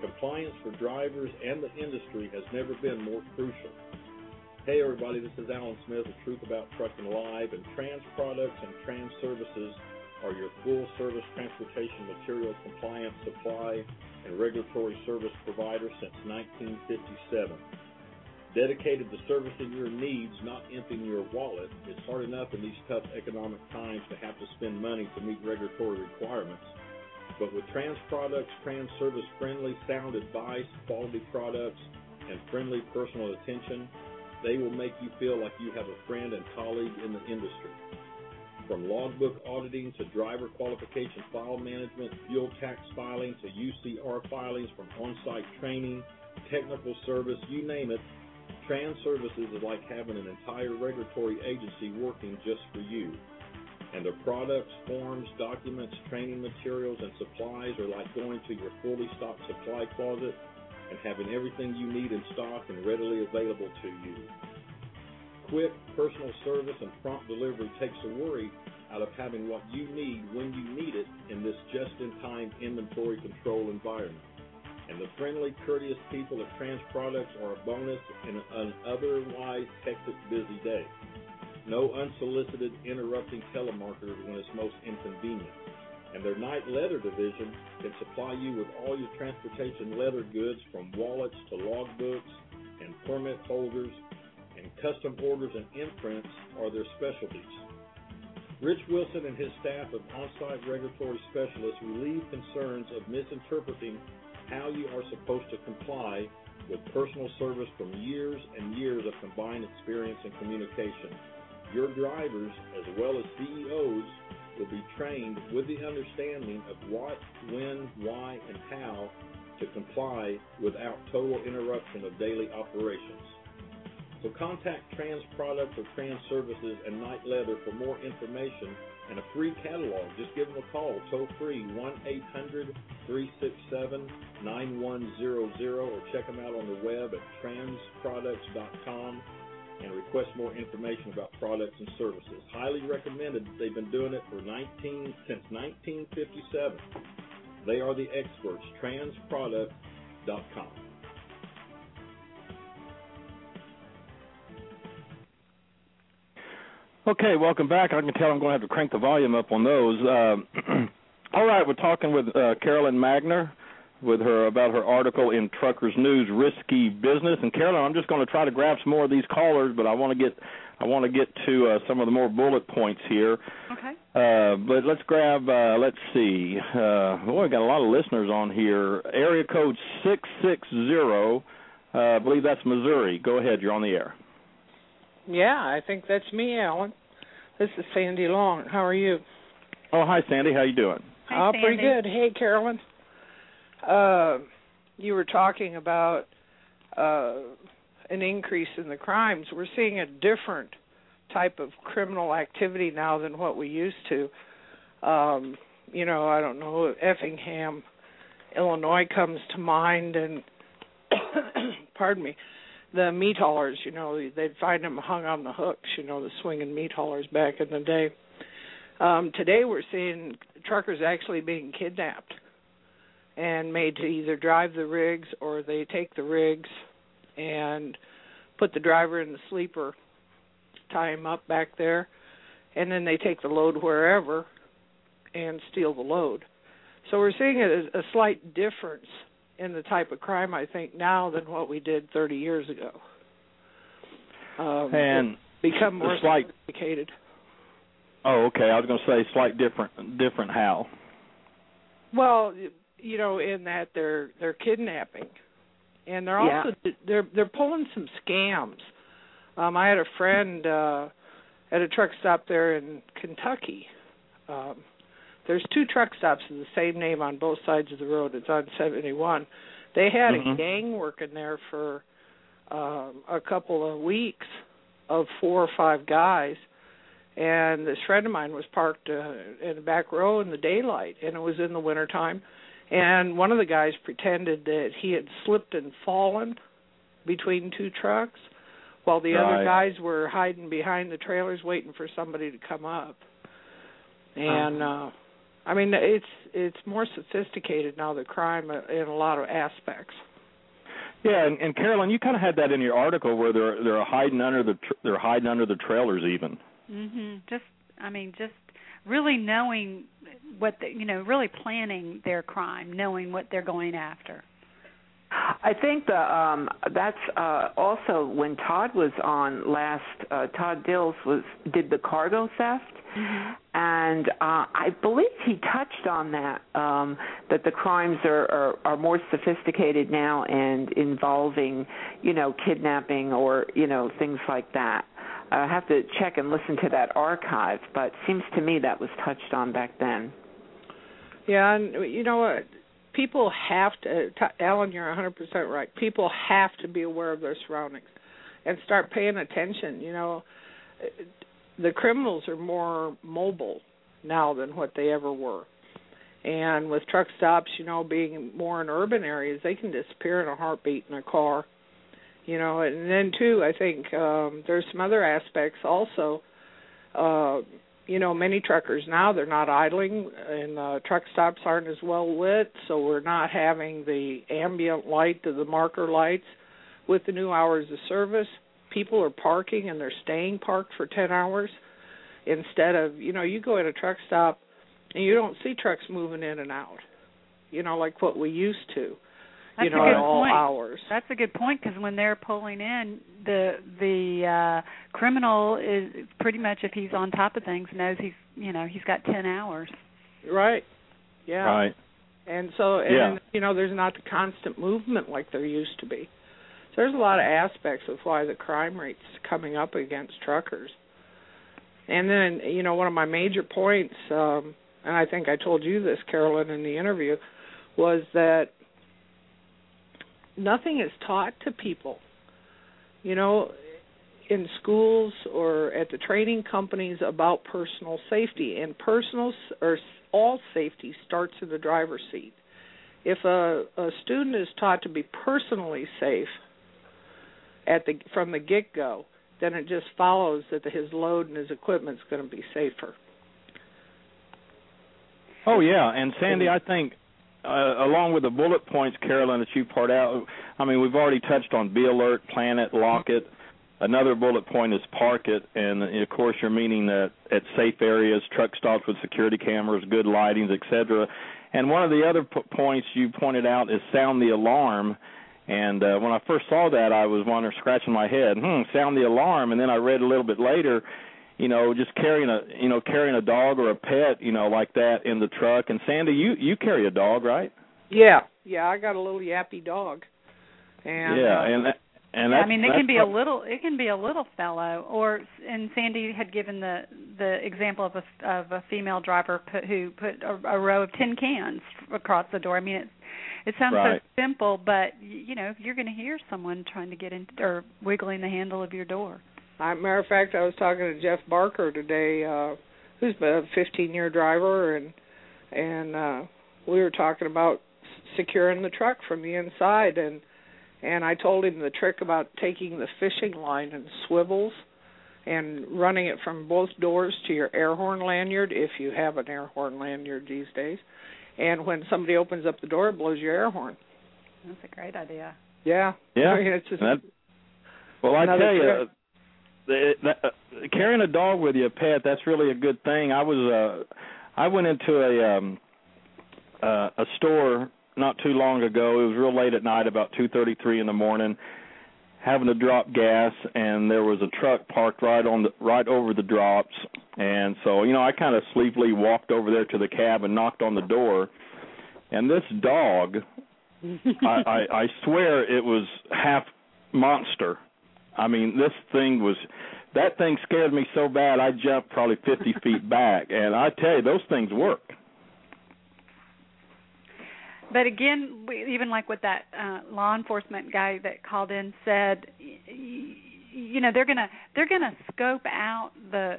Compliance for drivers and the industry has never been more crucial. Hey everybody, this is Alan Smith of Truth About Trucking Live, and Trans Products and Trans Services are your full service transportation material compliance supply and regulatory service provider since 1957 dedicated to servicing your needs, not emptying your wallet. It's hard enough in these tough economic times to have to spend money to meet regulatory requirements. But with trans products, trans service friendly, sound advice, quality products, and friendly personal attention, they will make you feel like you have a friend and colleague in the industry. From logbook auditing to driver qualification file management, fuel tax filing to UCR filings, from on site training, technical service, you name it, Trans Services is like having an entire regulatory agency working just for you. And their products, forms, documents, training materials, and supplies are like going to your fully stocked supply closet and having everything you need in stock and readily available to you. Quick, personal service and prompt delivery takes the worry out of having what you need when you need it in this just-in-time inventory control environment and the friendly, courteous people at Trans Products are a bonus in an otherwise hectic, busy day. No unsolicited, interrupting telemarketers when it's most inconvenient. And their night leather division can supply you with all your transportation leather goods from wallets to logbooks and permit holders, and custom orders and imprints are their specialties. Rich Wilson and his staff of on-site regulatory specialists relieve concerns of misinterpreting how you are supposed to comply with personal service from years and years of combined experience and communication. Your drivers, as well as CEOs, will be trained with the understanding of what, when, why, and how to comply without total interruption of daily operations. So contact Trans Product or Trans Services and Night Leather for more information and a free catalog. Just give them a call, toll free, 1 800 367 9100, or check them out on the web at transproducts.com and request more information about products and services. Highly recommended. They've been doing it for 19 since 1957. They are the experts, transproduct.com. Okay, welcome back. I can tell I'm going to have to crank the volume up on those. Uh, all right, we're talking with uh, Carolyn Magner with her about her article in Truckers News, Risky Business. And Carolyn, I'm just going to try to grab some more of these callers, but I want to get I want to get to uh, some of the more bullet points here. Okay. Uh, but let's grab. Uh, let's see. Uh, boy, we got a lot of listeners on here. Area code six six zero. Uh, I believe that's Missouri. Go ahead. You're on the air. Yeah, I think that's me, Alan. This is Sandy Long. How are you? Oh, hi, Sandy. How you doing? Hi, oh, pretty good. Hey, Carolyn. Uh, you were talking about uh, an increase in the crimes. We're seeing a different type of criminal activity now than what we used to. Um, you know, I don't know, Effingham, Illinois comes to mind, and pardon me, the meat haulers. You know, they'd find them hung on the hooks. You know, the swinging meat haulers back in the day. Um, today, we're seeing truckers actually being kidnapped and made to either drive the rigs or they take the rigs and put the driver in the sleeper, tie him up back there, and then they take the load wherever and steal the load. So we're seeing a, a slight difference in the type of crime I think now than what we did 30 years ago. Um, And become more a slight. sophisticated. Oh, okay. I was going to say slight different. Different how? Well, you know, in that they're they're kidnapping, and they're Yeah. also they're they're pulling some scams. Um, I had a friend uh, at a truck stop there in Kentucky. Um, there's two truck stops with the same name on both sides of the road. It's on 71. They had Mhm. a gang working there for um, a couple of weeks of four or five guys and this friend of mine was parked uh, in the back row in the daylight and it was in the winter time and one of the guys pretended that he had slipped and fallen between two trucks while the other guys were hiding behind the trailers waiting for somebody to come up and uh i mean it's it's more sophisticated now the crime uh, in a lot of aspects Yeah, and, and Carolyn, you kind of had that in your article where they're they're hiding under the tr- they're hiding under the trailers even. Mhm. Just I mean just really knowing what the, you know, really planning their crime, knowing what they're going after. I think the um that's uh also when Todd was on last uh Todd Dills was did the cargo theft and uh I believe he touched on that um that the crimes are are, are more sophisticated now and involving you know kidnapping or you know things like that. I have to check and listen to that archive, but seems to me that was touched on back then. Yeah, and you know what? People have to. Alan, you're 100% right. People have to be aware of their surroundings and start paying attention. You know, the criminals are more mobile now than what they ever were. And with truck stops, you know, being more in urban areas, they can disappear in a heartbeat in a car. You know, and then too, I think um there's some other aspects also. Uh you know, many truckers now they're not idling, and uh, truck stops aren't as well lit, so we're not having the ambient light to the marker lights. With the new hours of service, people are parking and they're staying parked for ten hours instead of you know you go at a truck stop and you don't see trucks moving in and out, you know, like what we used to. That's you know, a good at all point. hours. That's a good point because when they're pulling in, the the uh criminal is pretty much if he's on top of things knows he's you know he's got ten hours. Right. Yeah. Right. And so, and Yeah. you know, there's not the constant movement like there used to be. So there's a lot of aspects of why the crime rate's coming up against truckers. And then, you know, one of my major points, um, and I think I told you this, Carolyn, in the interview, was that nothing is taught to people. You know, in schools or at the training companies about personal safety and personal or all safety starts in the driver's seat. If a, a student is taught to be personally safe at the from the get go, then it just follows that his load and his equipment's going to be safer. Oh yeah, and Sandy, I think uh, along with the bullet points, Carolyn, that you part out. I mean, we've already touched on be alert, plan it, lock it. Another bullet point is park it, and of course, you're meaning that at safe areas, truck stops with security cameras, good lightings, etc. And one of the other p- points you pointed out is sound the alarm. And uh, when I first saw that, I was wondering, scratching my head, hmm, sound the alarm. And then I read a little bit later, you know, just carrying a, you know, carrying a dog or a pet, you know, like that in the truck. And Sandy, you you carry a dog, right? Yeah, yeah, I got a little yappy dog. And yeah, uh, and that, and Yeah, I mean, it can be a little. It can be a little fellow, or and Sandy had given the the example of a of a female driver put, who put a, a row of tin cans across the door. I mean, it it sounds Right. so simple, but you know, you're going to hear someone trying to get in or wiggling the handle of your door. I, matter of fact, I was talking to Jeff Barker today, uh, who's a 15-year driver, and and uh, we were talking about securing the truck from the inside, and and I told him the trick about taking the fishing line and swivels and running it from both doors to your air horn lanyard, if you have an air horn lanyard these days. And when somebody opens up the door, it blows your air horn. That's a great idea. Yeah. Yeah. I mean, it's just, That, well, I Another tell you, trip. The, uh, carrying a dog with you, a pet, that's really a good thing. I was, uh, I went into a um, uh, a store not too long ago. It was real late at night, about two thirty-three in the morning, having to drop gas, and there was a truck parked right on the right over the drops. And so, you know, I kind of sleepily walked over there to the cab and knocked on the door, and this dog I, I I swear it was half monster. I mean, this thing was that thing scared me so bad I jumped probably 50 feet back. And I tell you, those things work. But again, we, even like what that uh, law enforcement guy that called in said, you know, they're gonna they're gonna scope out the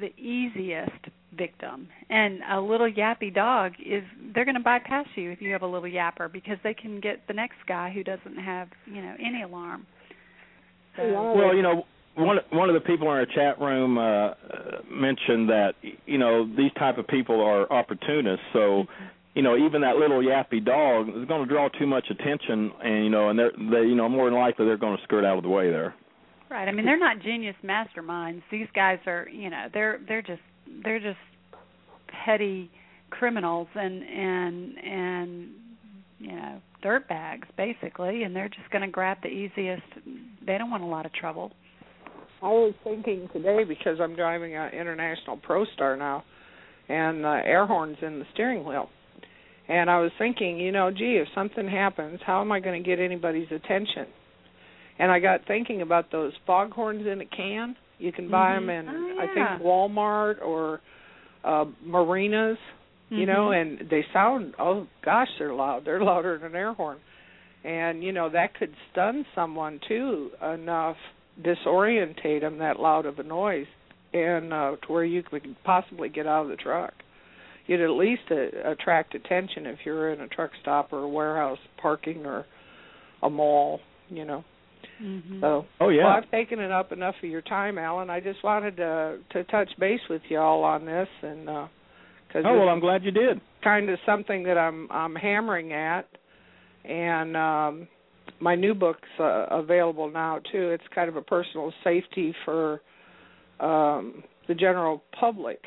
the easiest victim, and a little yappy dog is they're gonna bypass you if you have a little yapper because they can get the next guy who doesn't have you know any alarm. So, Well, you know, one one of the people in our chat room uh, uh, mentioned that you know these type of people are opportunists. So, you know, even that little yappy dog is going to draw too much attention, and you know, and they're they you know more than likely they're going to skirt out of the way there. Right. I mean, they're not genius masterminds. These guys are, you know, they're they're just they're just petty criminals and and and you know dirtbags basically, and they're just going to grab the easiest. They don't want a lot of trouble. I was thinking today because I'm driving an International Pro Star now, and uh, air horns in the steering wheel. And I was thinking, you know, gee, if something happens, how am I going to get anybody's attention? And I got thinking about those foghorns in a can. You can buy Mhm. them in, Oh, I think, Walmart or uh marinas. You know, Mhm. and they sound, oh gosh, they're loud. They're louder than an air horn. And you know that could stun someone too enough disorientate them that loud of a noise and uh to where you could possibly get out of the truck you'd at least uh, attract attention if you're in a truck stop or a warehouse parking or a mall you know Mm-hmm. so Oh yeah. well i've taken it up enough of your time alan i just wanted to to touch base with you all on this and uh because oh well, I'm glad you did. kind of something that I'm I'm hammering at, and um, my new book's uh, available now too. It's kind of a personal safety for um, the general public,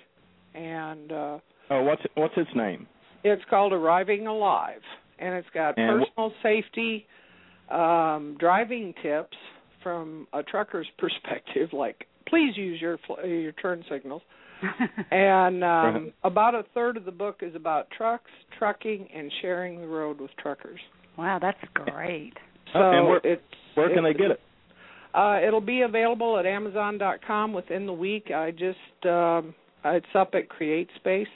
and uh, Oh, what's what's its name? it's called Arriving Alive, and it's got And wh- personal safety um, driving tips from a trucker's perspective, like please use your fl- your turn signals. and um about a third of the book is about trucks, trucking, and sharing the road with truckers. wow, that's great. So Oh, and where- it's Where can they get it? Uh, it'll be available at Amazon.com within the week. I just um, it's up at CreateSpace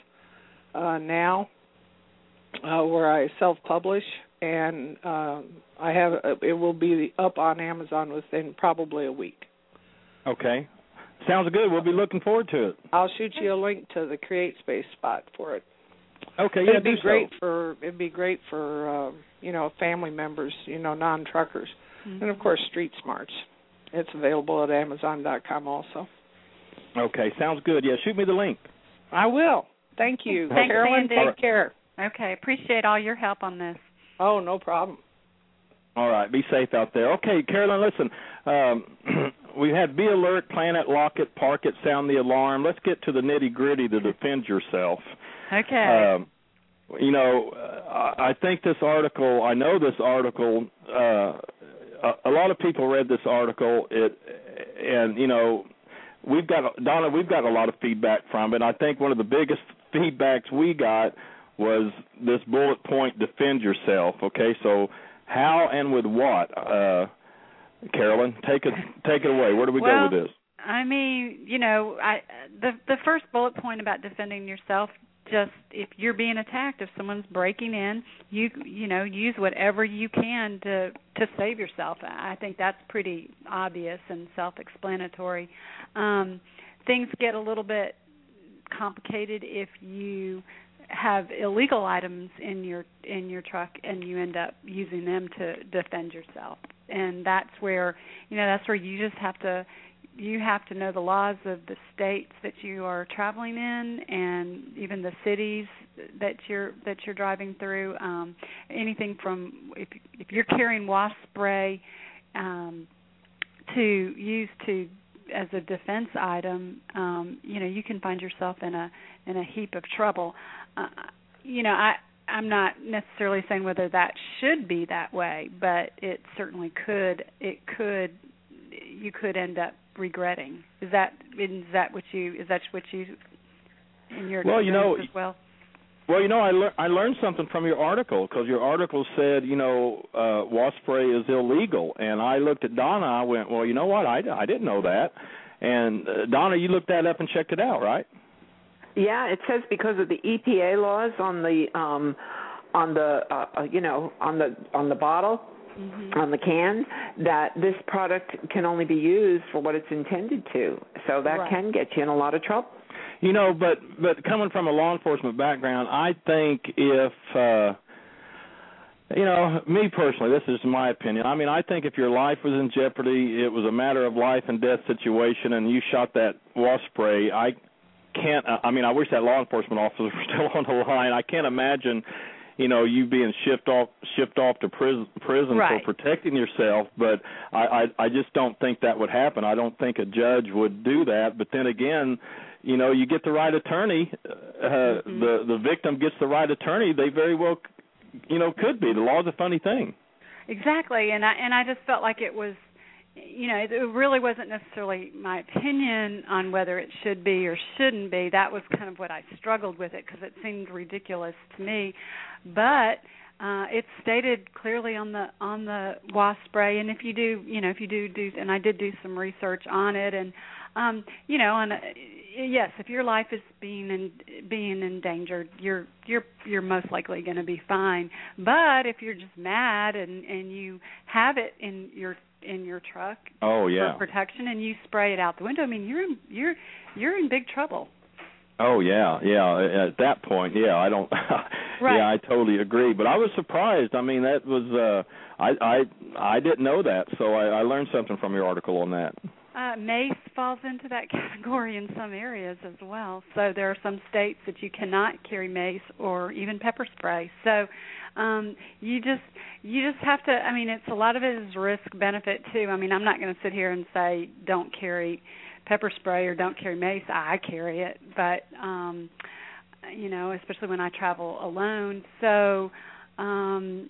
uh, now, uh, where I self-publish, and um, I have it will be up on Amazon within probably a week. Okay. Sounds good. We'll be looking forward to it. I'll shoot you a link to the CreateSpace spot for it. Okay, yeah, it'd be do so. great for it'd be great for um, you know family members, you know non-truckers, Mm-hmm. and of course Street Smarts. It's available at Amazon.com also. Okay, sounds good. Yeah, shoot me the link. I will. Thank you, Thanks, Carolyn. Andy. Take care. Okay, appreciate all your help on this. Oh, no problem. All right, be safe out there. Okay, Carolyn, listen. Um, we had be alert, plan it, lock it, park it, sound the alarm. Let's get to the nitty gritty to defend yourself. Okay. Um, you know, I think this article. I know this article. Uh, a, a lot of people read this article. It and you know, we've got Donna. We've got a lot of feedback from it. I think one of the biggest feedbacks we got was this bullet point: defend yourself. Okay, so how and with what? Uh, Carolyn, take it take it away. Where do we well, go with this? I mean, you know, I the the first bullet point about defending yourself just if you're being attacked if someone's breaking in you you know use whatever you can to to save yourself i think that's pretty obvious and self explanatory um things get a little bit complicated if you have illegal items in your in your truck and you end up using them to defend yourself and that's where you know that's where you just have to you have to know the laws of the states that you are traveling in and even the cities that you're that you're driving through. Um anything from if if you're carrying wasp spray um to use to as a defense item um you know you can find yourself in a in a heap of trouble. Uh, you know i i'm not necessarily saying whether that should be that way but it certainly could it could you could end up regretting. Is that is that what you is that what you in your well, you know, as well? Well, you know, I lear- I learned something from your article because your article said, you know, uh, wasp spray is illegal, and I looked at Donna. I went, well, you know what? I I didn't know that. And uh, Donna, you looked that up and checked it out, right? Yeah, it says because of the EPA laws on the um on the uh, uh you know on the on the bottle mm-hmm. on the can that this product can only be used for what it's intended to. So that right. can get you in a lot of trouble. You know, but but coming from a law enforcement background, I think if uh you know, me personally, this is my opinion. I mean, I think if your life was in jeopardy, it was a matter of life and death situation, and you shot that wasp spray, I can't. I mean, I wish that law enforcement officer was still on the line. I can't imagine you know you being shipped off shipped off to prison prison right. for protecting yourself but I, I i just don't think that would happen i don't think a judge would do that but then again you know you get the right attorney uh mm-hmm. the the victim gets the right attorney they very well you know could be the law's a funny thing exactly and i and i just felt like it was you know, it really wasn't necessarily my opinion on whether it should be or shouldn't be. That was kind of what I struggled with it because it seemed ridiculous to me. But uh it's stated clearly on the on the wasp spray and if you do you know if you do do and I did do some research on it and um you know and uh, yes if your life is being in being endangered you're you're you're most likely going to be fine but if you're just mad and and you have it in your in your truck oh yeah. for protection and you spray it out the window i mean you're in you're you're in big trouble. Oh yeah yeah at that point yeah i don't right. yeah i totally agree but i was surprised i mean that was uh i i i didn't know that so i i learned something from your article on that. Uh mace falls into that category in some areas as well so there are some states that you cannot carry mace or even pepper spray so um you just you just have to i mean it's a lot of it is risk benefit too. I mean i'm not going to sit here and say don't carry pepper spray or don't carry mace. I carry it. But um you know especially when i travel alone. So um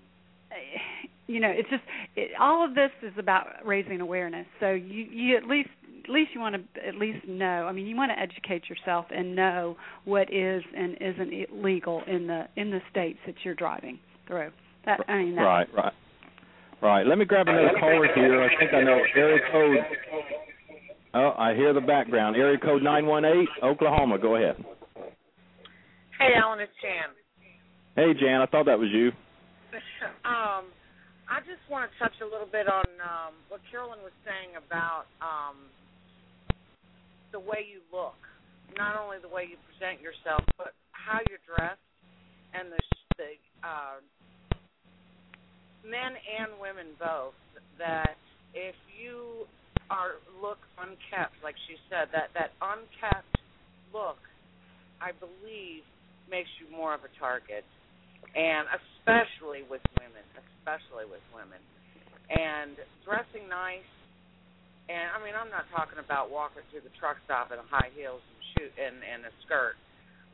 you know it's just it, all of this is about raising awareness. So you you at least at least you want to at least know. I mean you want to educate yourself and know what is and isn't legal in the in the states that you're driving through that i mean right right. Right let me grab another caller here. I think i know area code. Oh i hear the background. Area code nine one eight oklahoma. Go ahead. Hey alan it's jan. Hey jan. I thought that was you. Um I just want to touch a little bit on um, what Carolyn was saying about um, the way you look, not only the way you present yourself, but how you're dressed, and the the uh, men and women both. That if you are look unkept, like she said, that that unkept look, I believe, makes you more of a target, and especially with women, especially with women, and dressing nice and I mean, I'm not talking about walking to the truck stop in high heels and shoot and and a skirt,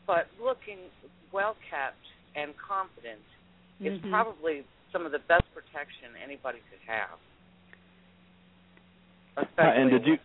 but looking well kept and confident is Mhm. probably some of the best protection anybody could have. Uh, Especially and did you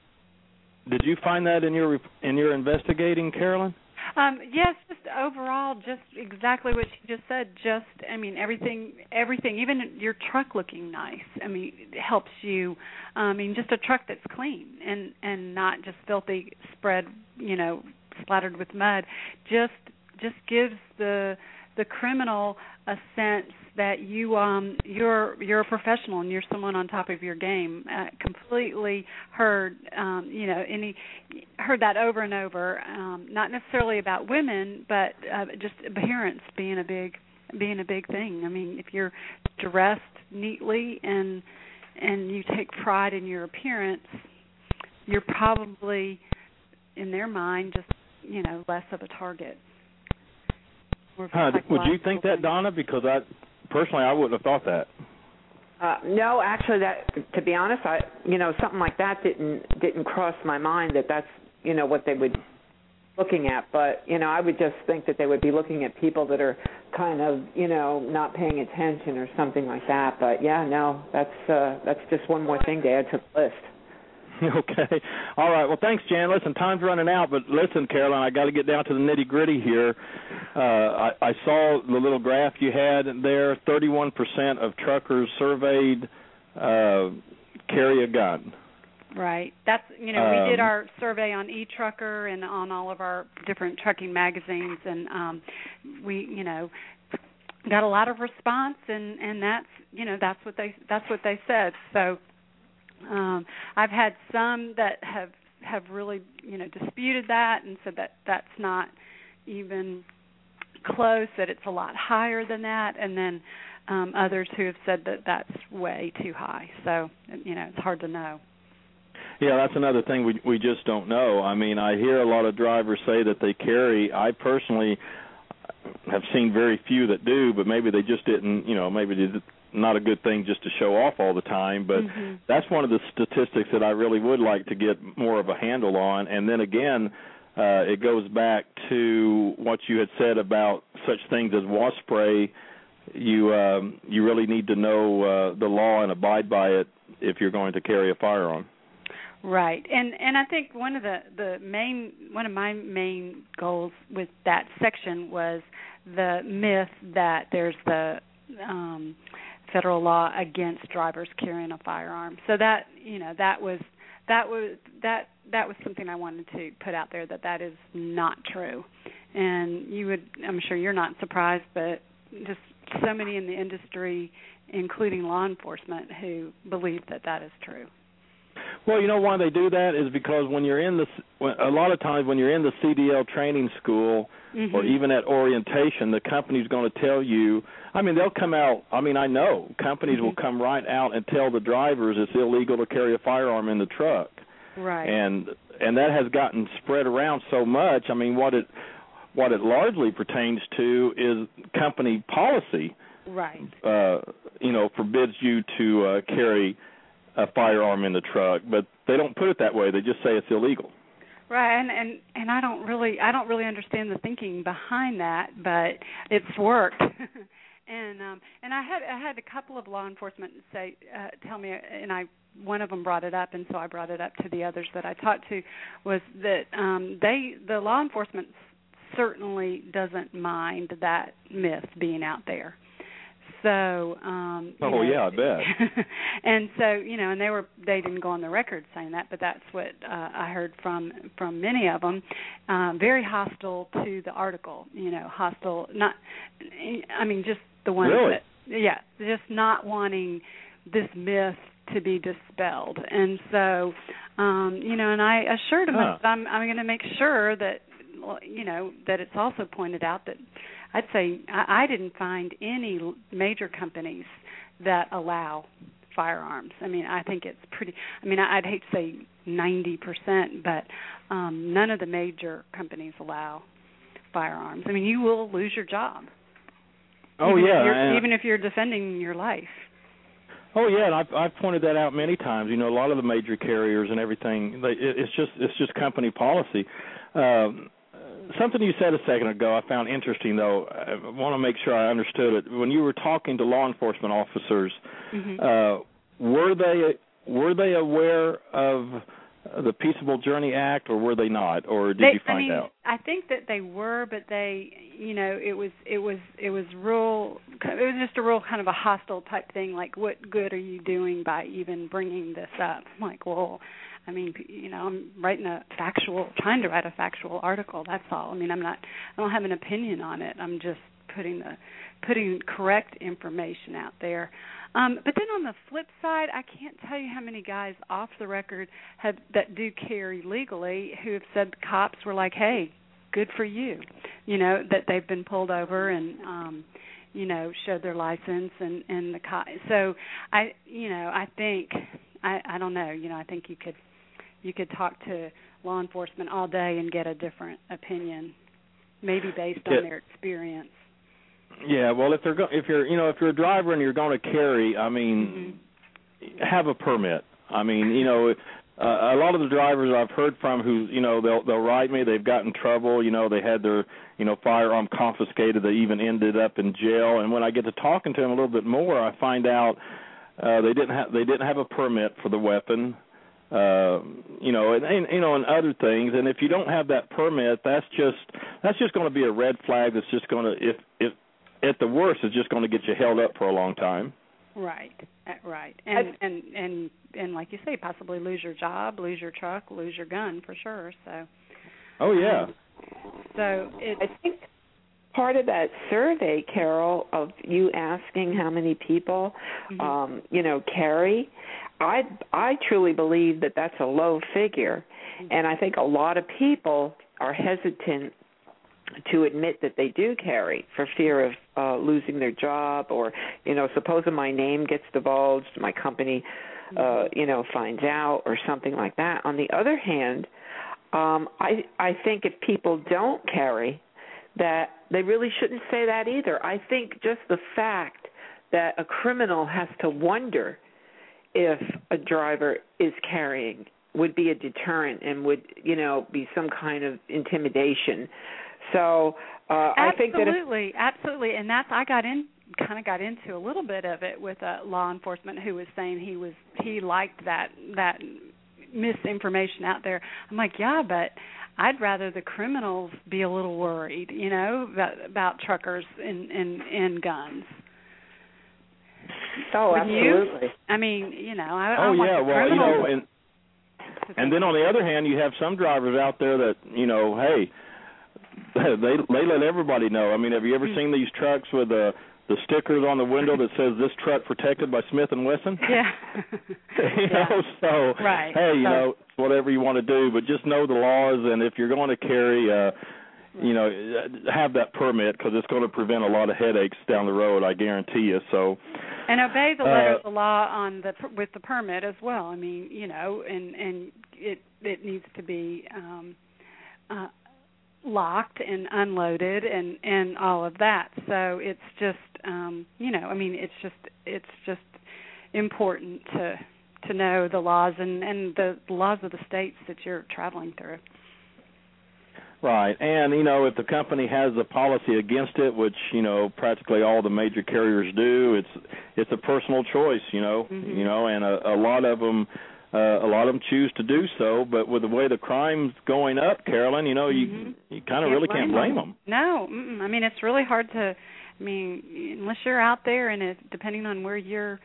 did you find that in your in your investigating, Carolyn? Um, yes, just overall, just exactly what she just said. Just, I mean, everything, everything, even your truck looking nice. I mean, it helps you. I mean, just a truck that's clean and and not just filthy, spread, you know, splattered with mud. Just, just gives the the criminal a sense that you um you're you're a professional and you're someone on top of your game uh, completely heard um you know any heard that over and over um not necessarily about women but uh, just appearance being a big being a big thing i mean if you're dressed neatly and and you take pride in your appearance you're probably in their mind just you know less of a target Huh, would you think that. Donna? Because I personally I wouldn't have thought that. Uh, no, actually, that to be honest, I you know something like that didn't didn't cross my mind that that's you know what they would looking at. But you know, I would just think that they would be looking at people that are kind of you know not paying attention or something like that. But yeah, no, that's uh, that's just one more thing to add to the list. okay. All right. Well, thanks, Jan. Listen, time's running out, but listen, Carolyn, I got to get down to the nitty gritty here. Uh, I, I saw the little graph you had there. Thirty-one percent of truckers surveyed uh, carry a gun. Right. That's you know we did Um, our survey on eTrucker and on all of our different trucking magazines, and um, we you know got a lot of response, and and that's you know that's what they that's what they said. So um, I've had some that have have really you know disputed that and said that that's not even close, that it's a lot higher than that, and then um, others who have said that that's way too high. So you know it's hard to know. Yeah, that's another thing we we just don't know. I mean, I hear a lot of drivers say that they carry. I personally have seen very few that do, but maybe they just didn't. You know, maybe it's not a good thing just to show off all the time. But Mhm. that's one of the statistics that I really would like to get more of a handle on. And then again, uh, it goes back to what you had said about such things as wasp spray. You um, you really need to know uh, the law and abide by it if you're going to carry a firearm. Right. And and I think one of the the main one of my main goals with that section was the myth that there's the um federal law against drivers carrying a firearm. So that, you know, that was that was that that was something I wanted to put out there that that is not true. And you would I'm sure you're not surprised but just so many in the industry including law enforcement who believe that that is true. Well, you know why they do that is because when you're in the a lot of times when you're in the CDL training school Mhm. or even at orientation, the company's going to tell you. I mean, they'll come out. I mean, I know companies will Mhm. come right out and tell the drivers it's illegal to carry a firearm in the truck, Right. and and that has gotten spread around so much. I mean, what it what it largely pertains to is company policy. right. Uh, you know, forbids you to uh, carry a firearm in the truck, but they don't put it that way. They just say it's illegal. Right, and and and I don't really I don't really understand the thinking behind that, but it's worked. and um and I had I had a couple of law enforcement say uh, tell me and I one of them brought it up and so I brought it up to the others that I talked to was that um they the law enforcement certainly doesn't mind that myth being out there. So, um Oh, know, yeah, I bet. and so, you know, and they were they didn't go on the record saying that, but that's what uh, I heard from from many of them. Um, very hostile to the article, you know, hostile. Not, I mean, just the ones Really? that, yeah, just not wanting this myth to be dispelled. And so, um, you know, and I assured them Huh. that I'm I'm going to make sure that you know that it's also pointed out that I'd say I, I didn't find any l- major companies that allow firearms. I mean, I think it's pretty. I mean, I'd hate to say ninety percent, but um, none of the major companies allow firearms. I mean, you will lose your job. Oh even yeah, if even if you're defending your life. Oh yeah, and I've I've pointed that out many times. You know, a lot of the major carriers and everything. They, it, it's just it's just company policy. Um, something you said a second ago I found interesting though. I want to make sure I understood it. When you were talking to law enforcement officers, Mhm. uh, were they were they aware of the Peaceable Journey Act, or were they not, or did they, you find I mean, out? I think that they were, but they, you know, it was it was it was real. It was just a real kind of a hostile type thing. Like, what good are you doing by even bringing this up? I'm like, well, I mean, you know, I'm writing a factual, trying to write a factual article. That's all. I mean, I'm not, I don't have an opinion on it. I'm just putting the putting correct information out there. Um, but then on the flip side, I can't tell you how many guys off the record have that do carry legally who have said the cops were like, "Hey, good for you," you know, that they've been pulled over and um, you know showed their license and and the cop. So I, you know, I think I I don't know, you know, I think you could you could talk to law enforcement all day and get a different opinion, maybe based on Yeah. their experience. Yeah, well, if they're go- if you're you know if you're a driver and you're going to carry, I mean, have a permit. I mean, you know, uh, a lot of the drivers I've heard from who you know they'll they'll write me they've got in trouble. You know, they had their you know firearm confiscated. They even ended up in jail. And when I get to talking to them a little bit more, I find out uh, they didn't have they didn't have a permit for the weapon. Uh, you know, and, and you know, and other things. And if you don't have that permit, that's just that's just going to be a red flag. That's just going to if if at the worst, it's just going to get you held up for a long time. Right, uh, right, and and and and like you say, possibly lose your job, lose your truck, lose your gun for sure. So, Oh yeah. so it. I think part of that survey, Carol, of you asking how many people, Mm-hmm. um, you know, carry, I I truly believe that that's a low figure, Mm-hmm. and I think a lot of people are hesitant to admit that they do carry for fear of uh losing their job or you know supposing my name gets divulged my company uh you know finds out or something like that. On the other hand um i i think if people don't carry that they really shouldn't say that either. I think just the fact that a criminal has to wonder if a driver is carrying would be a deterrent and would you know be some kind of intimidation so uh i think that absolutely, absolutely, and that's I got in kind of got into a little bit of it with a law enforcement who was saying he was he liked that that misinformation out there. I'm like, yeah, but I'd rather the criminals be a little worried, you know, about, about truckers and and and guns. Oh, Would you? absolutely. I mean, you know, I, I Oh want yeah, the well, you know, and and then on the other hand, you have some drivers out there that you know, hey, they they let everybody know. I mean, have you ever seen these trucks with the the stickers on the window that says this truck protected by Smith and Wesson? yeah. you know, so Right. hey, you So- know, whatever you want to do, but just know the laws, and if you're going to carry, uh, you know, have that permit because it's going to prevent a lot of headaches down the road. I guarantee you. So. and obey the letter Uh, of the law on the with the permit as well. I mean, you know, and and it it needs to be um uh locked and unloaded and and all of that. So it's just um you know, I mean, it's just it's just important to to know the laws and and the laws of the states that you're traveling through. Right, and you know if the company has a policy against it, which you know practically all the major carriers do, it's it's a personal choice, you know, Mhm. you know, and a, a lot of them, uh, a lot of them choose to do so. But with the way the crime's going up, Carolyn, you know, you Mhm. you kind of really can't blame them. No, mm-mm. I mean it's really hard to. I mean, unless you're out there and it, depending on where your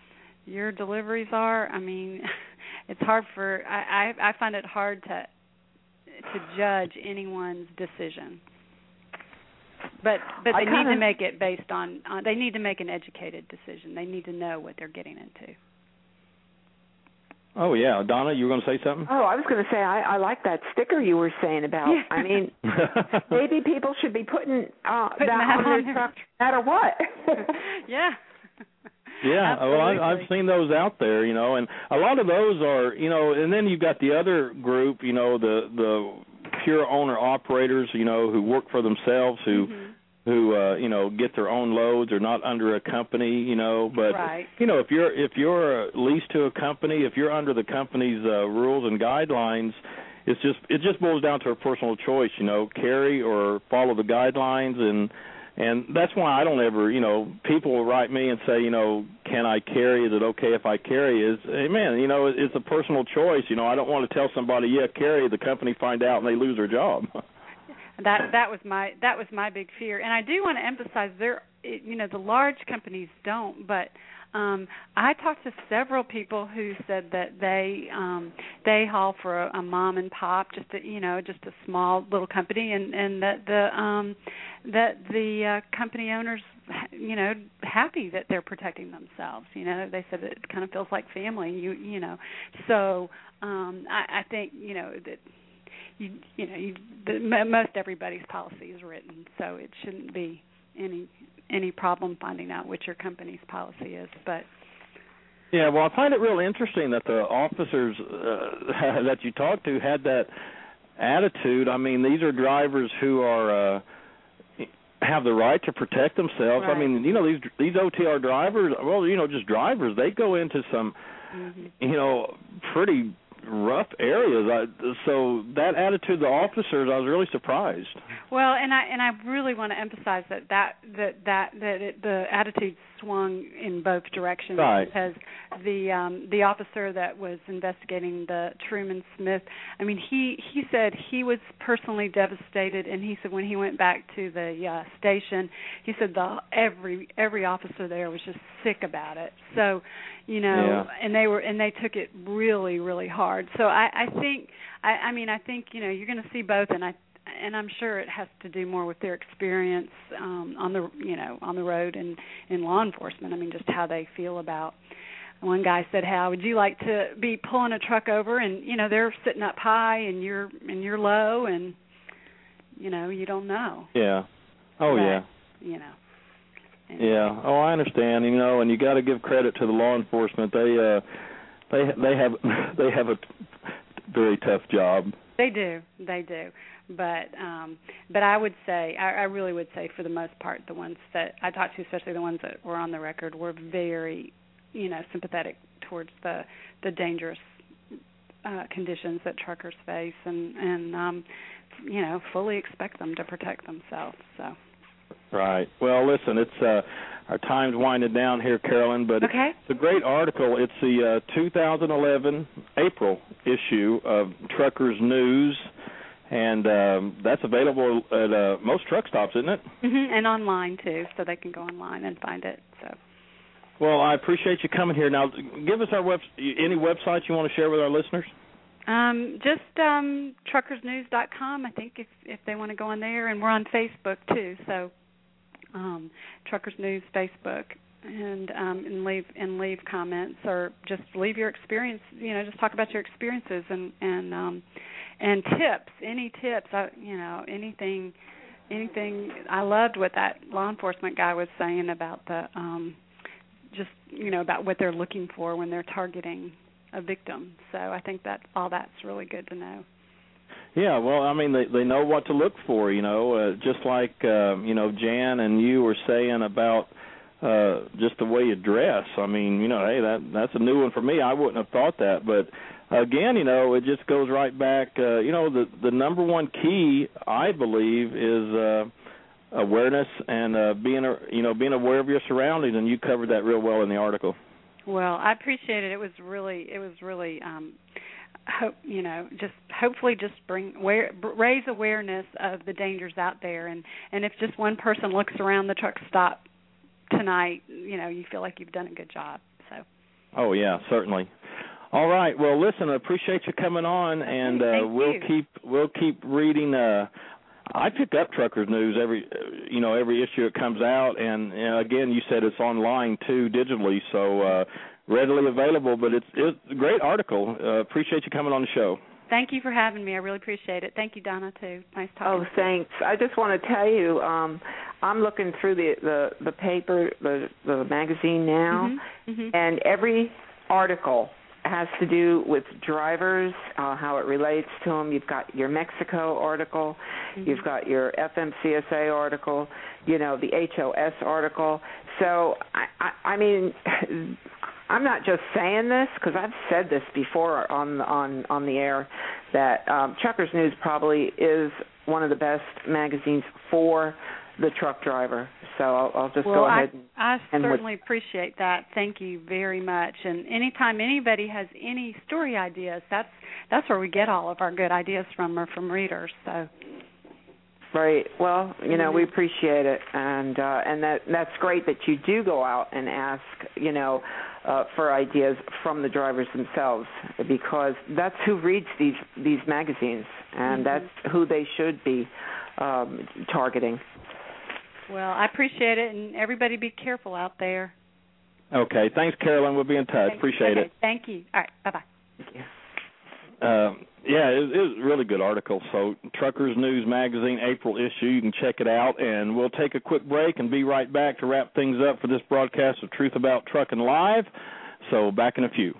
your deliveries are, I mean, it's hard for. I I, I find it hard to to judge anyone's decision. But but I they need to make it based on. Uh, they need to make an educated decision. They need to know what they're getting into. Oh yeah, Donna, you were going to say something? Oh, I was going to say I, I like that sticker you were saying about. Yeah. I mean, maybe people should be putting, uh, Putting that, that on on their truck, no matter what. yeah. Yeah, well, I, Absolutely. I've seen those out there, you know, and a lot of those are, you know, and then you've got the other group, you know, the the pure owner operators, you know, who work for themselves, who Mhm. who uh, you know get their own loads, or not under a company, you know, but Right. you know, if you're if you're leased to a company, if you're under the company's uh, rules and guidelines, it's just it just boils down to a personal choice, you know, carry or follow the guidelines and and that's why I don't ever, you know, people will write me and say, you know, can I carry? Is it okay if I carry? Is hey man, you know, it's a personal choice. You know, I don't want to tell somebody, yeah, carry. The company find out and they lose their job. that that was my that was my big fear, and I do want to emphasize there, you know, the large companies don't, but um I talked to several people who said that they um they haul for a, a mom and pop just a you know just a small little company and and that the um that the uh company owners you know happy that they're protecting themselves you know. They said it kind of feels like family you you know. So um i i think you know that you you know you the, most everybody's policy is written so it shouldn't be any any problem finding out what your company's policy is. But yeah, well, I find it real interesting that the officers uh, that you talked to had that attitude. I mean, these are drivers who are. uh have the right to protect themselves. Right. I mean, you know these these OTR drivers, well, you know, just drivers, they go into some mm-hmm. you know, pretty rough areas. I, so that attitude of the officers, I was really surprised. Well, and I and I really want to emphasize that that that that that it, the attitude swung in both directions right. because the um the officer that was investigating the Truman Smith, I mean he he said he was personally devastated and he said when he went back to the uh station, he said the every every officer there was just sick about it. So, you know, yeah. and they were and they took it really really hard. So I I think I I mean I think, you know, you're going to see both and I and I'm sure it has to do more with their experience um on the you know on the road and in law enforcement. I mean, just how they feel about. One guy said, "How would you like to be pulling a truck over and you know they're sitting up high and you're and you're low and you know you don't know." Yeah. Oh but, yeah. You know. Yeah. Oh, I understand. You know, and you got to give credit to the law enforcement. They uh they they have they have a very tough job. They do. They do but um but I would say I, I really would say for the most part the ones that I talked to, especially the ones that were on the record, were very you know sympathetic towards the the dangerous uh conditions that truckers face and and um you know fully expect them to protect themselves so. Right. Well listen it's uh our time's winding down here carolyn but okay. it's a great article. It's the uh 2011 april issue of truckers news and um, that's available at uh, most truck stops, isn't it? Mm-hmm. And online too, so they can go online and find it. So. Well, I appreciate you coming here. Now, give us our web any websites you want to share with our listeners. Um, just um, truckersnews.com. I think if if they want to go on there, and we're on Facebook too. So, um, Truckers News Facebook, and um, and leave and leave comments or just leave your experience. You know, just talk about your experiences and and um, and tips any tips i you know anything anything i loved what that law enforcement guy was saying about the um just you know about what they're looking for when they're targeting a victim. So i think that all that's really good to know. Yeah well i mean they they know what to look for you know uh, just like uh, you know jan and you were saying about uh just the way you dress. I mean you know hey that that's a new one for me. I wouldn't have thought that but again, you know, it just goes right back. Uh, you know, the the number one key, I believe, is uh, awareness and uh, being, a, you know, being aware of your surroundings. And you covered that real well in the article. Well, I appreciate it. It was really, it was really, um, hope you know, just hopefully just bring where, raise awareness of the dangers out there, and and if just one person looks around the truck stop tonight, you know, you feel like you've done a good job. So. Oh yeah, certainly. All right. Well, listen, I appreciate you coming on, and uh, we'll you. keep we'll keep reading. Uh, I pick up Truckers News every uh, you know every issue it comes out, and uh, again, you said it's online too digitally, so uh, readily available. But it's it's a great article. Uh, appreciate you coming on the show. Thank you for having me. I really appreciate it. Thank you, Donna, too. Nice talking. Oh, thanks. I just want to tell you, um, I'm looking through the the the paper, the the magazine now, mm-hmm. Mm-hmm. and every article has to do with drivers, uh, how it relates to them. You've got your Mexico article, mm-hmm. you've got your FMCSA article, you know, the HOS article. So, I, I, I mean, I'm not just saying this because I've said this before on on on the air that um, Truckers News probably is one of the best magazines for the truck driver. So I'll, I'll just well, go ahead. I, I and certainly appreciate that. Thank you very much. And anytime anybody has any story ideas, that's that's where we get all of our good ideas from, or from readers. So. Right. Well, you know, we Mhm. appreciate it, and uh, and that that's great that you do go out and ask, you know, uh, for ideas from the drivers themselves, because that's who reads these these magazines, and Mhm. that's who they should be um, targeting. Well, I appreciate it, and everybody be careful out there. Okay. Thanks, Carolyn. We'll be in touch. Okay. Appreciate okay, it. Thank you. All right. Bye bye. Thank you. Um, yeah, it, it was a really good article. So, Truckers News Magazine, April issue. You can check it out, and we'll take a quick break and be right back to wrap things up for this broadcast of Truth About Trucking Live. So, back in a few.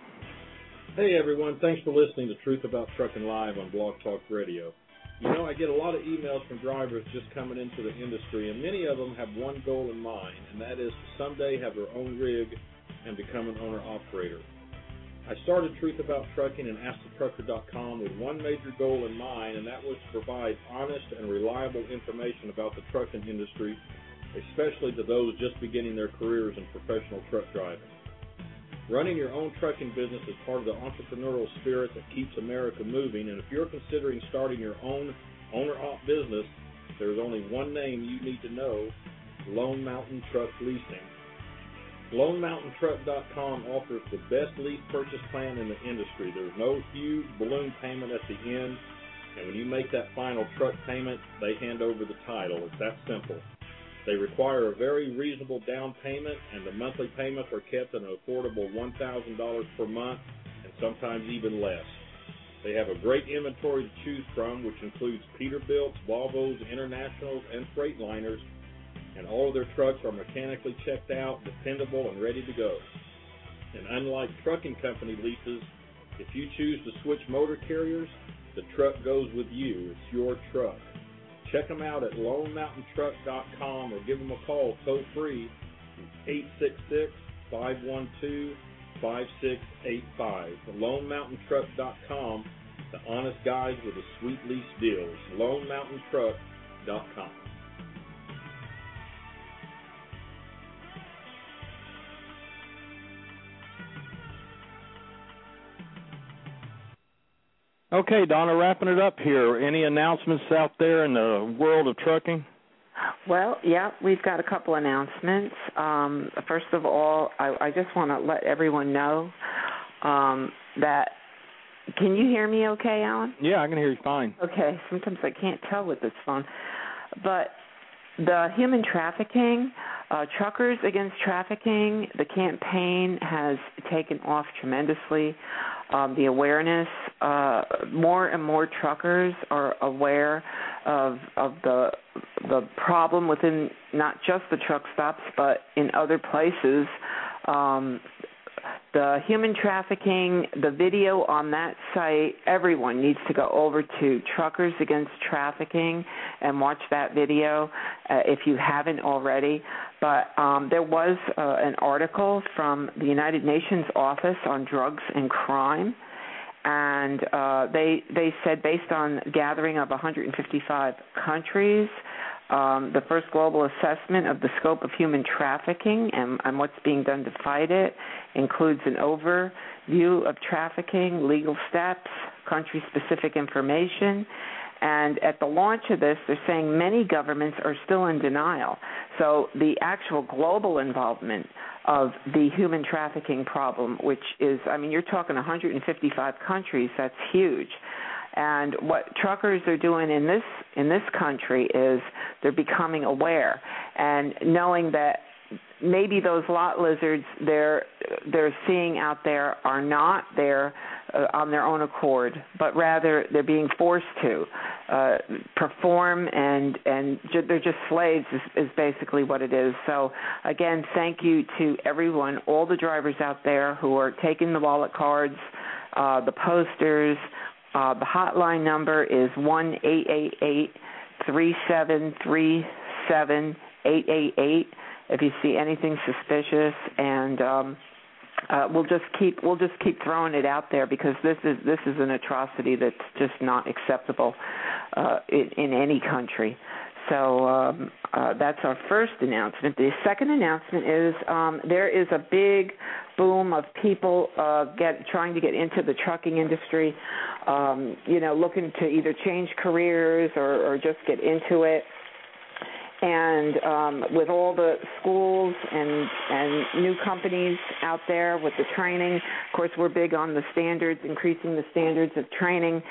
Hey everyone, thanks for listening to Truth About Trucking Live on Blog Talk Radio. You know, I get a lot of emails from drivers just coming into the industry, and many of them have one goal in mind, and that is to someday have their own rig and become an owner operator. I started Truth About Trucking and AskTheTrucker.com with one major goal in mind, and that was to provide honest and reliable information about the trucking industry, especially to those just beginning their careers in professional truck driving. Running your own trucking business is part of the entrepreneurial spirit that keeps America moving, and if you're considering starting your own owner-op business, there's only one name you need to know, Lone Mountain Truck Leasing. LoneMountainTruck.com offers the best lease purchase plan in the industry. There's no huge balloon payment at the end, and when you make that final truck payment, they hand over the title. It's that simple. They require a very reasonable down payment, and the monthly payments are kept at an affordable $1,000 per month, and sometimes even less. They have a great inventory to choose from, which includes Peterbilts, Volvos, Internationals, and Freightliners, and all of their trucks are mechanically checked out, dependable, and ready to go. And unlike trucking company leases, if you choose to switch motor carriers, the truck goes with you. It's your truck. Check them out at LoneMountainTruck.com or give them a call toll free 866 512 5685. LoneMountainTruck.com, the honest guys with the sweet lease deals. LoneMountainTruck.com. Okay, Donna, wrapping it up here. Any announcements out there in the world of trucking? Well, yeah, we've got a couple announcements. Um, first of all, I, I just want to let everyone know um, that. Can you hear me okay, Alan? Yeah, I can hear you fine. Okay, sometimes I can't tell with this phone. But the human trafficking, uh, Truckers Against Trafficking, the campaign has taken off tremendously. Um, the awareness, uh, more and more truckers are aware of of the the problem within not just the truck stops, but in other places. Um, the human trafficking, the video on that site, everyone needs to go over to Truckers Against Trafficking and watch that video uh, if you haven't already. But um, there was uh, an article from the United Nations Office on Drugs and Crime. And uh, they they said based on gathering of 155 countries, um, the first global assessment of the scope of human trafficking and, and what's being done to fight it includes an overview of trafficking, legal steps, country specific information. And at the launch of this, they're saying many governments are still in denial. So the actual global involvement of the human trafficking problem, which is, I mean, you're talking 155 countries, that's huge. And what truckers are doing in this in this country is they're becoming aware and knowing that maybe those lot lizards they're they're seeing out there are not there uh, on their own accord, but rather they're being forced to uh, perform and and ju- they're just slaves is, is basically what it is. So again, thank you to everyone, all the drivers out there who are taking the wallet cards, uh, the posters. Uh, the hotline number is one eight eight eight three seven three seven eight eight eight if you see anything suspicious and um uh, we'll just keep we'll just keep throwing it out there because this is this is an atrocity that's just not acceptable uh, in, in any country. So um, uh, that's our first announcement. The second announcement is um, there is a big boom of people uh, get trying to get into the trucking industry. Um, you know, looking to either change careers or, or just get into it and um, with all the schools and and new companies out there with the training, of course, we're big on the standards, increasing the standards of training.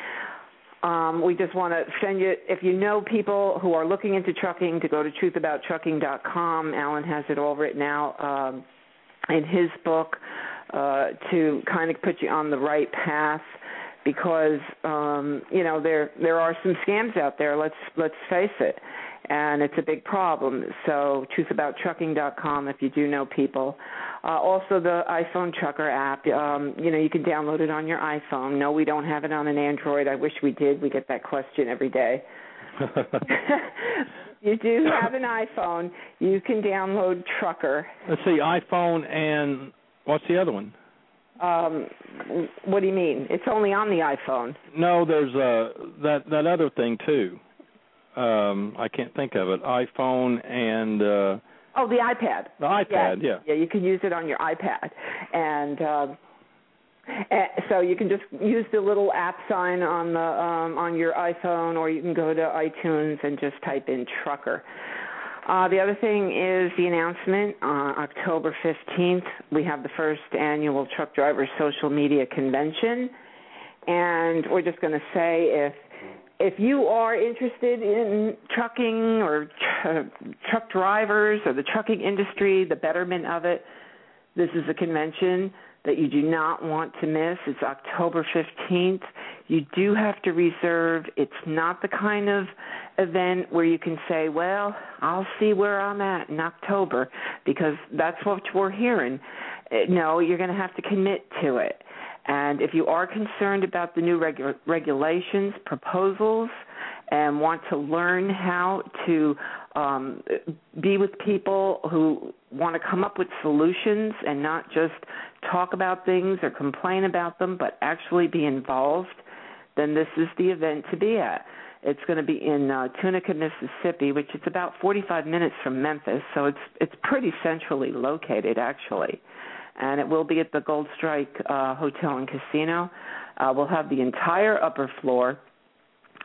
Um, we just want to send you, if you know people who are looking into trucking, to go to truthabouttrucking.com. Alan has it all written out um, in his book uh, to kind of put you on the right path because um, you know there there are some scams out there. Let's let's face it and it's a big problem. So truthabouttrucking.com if you do know people. Uh, also the iPhone Trucker app. Um, you know you can download it on your iPhone. No, we don't have it on an Android. I wish we did. We get that question every day. you do have an iPhone. You can download Trucker. Let's see, iPhone and what's the other one? Um, what do you mean? It's only on the iPhone. No, there's uh that that other thing too um I can't think of it. iPhone and uh Oh, the iPad. The iPad, yeah. Yeah, you can use it on your iPad. And uh so you can just use the little app sign on the um on your iPhone or you can go to iTunes and just type in trucker. Uh, the other thing is the announcement on uh, October 15th. We have the first annual Truck Drivers Social Media Convention. And we're just going to say if if you are interested in trucking or tr- truck drivers or the trucking industry, the betterment of it, this is a convention that you do not want to miss. It's October 15th. You do have to reserve. It's not the kind of event where you can say, well, I'll see where I'm at in October, because that's what we're hearing. Uh, no, you're going to have to commit to it. And if you are concerned about the new regu- regulations, proposals, and want to learn how to um, be with people who want to come up with solutions and not just talk about things or complain about them, but actually be involved, then this is the event to be at. It's going to be in uh, Tunica, Mississippi, which is about 45 minutes from Memphis, so it's it's pretty centrally located actually and it will be at the Gold Strike uh, Hotel and Casino. Uh, we'll have the entire upper floor.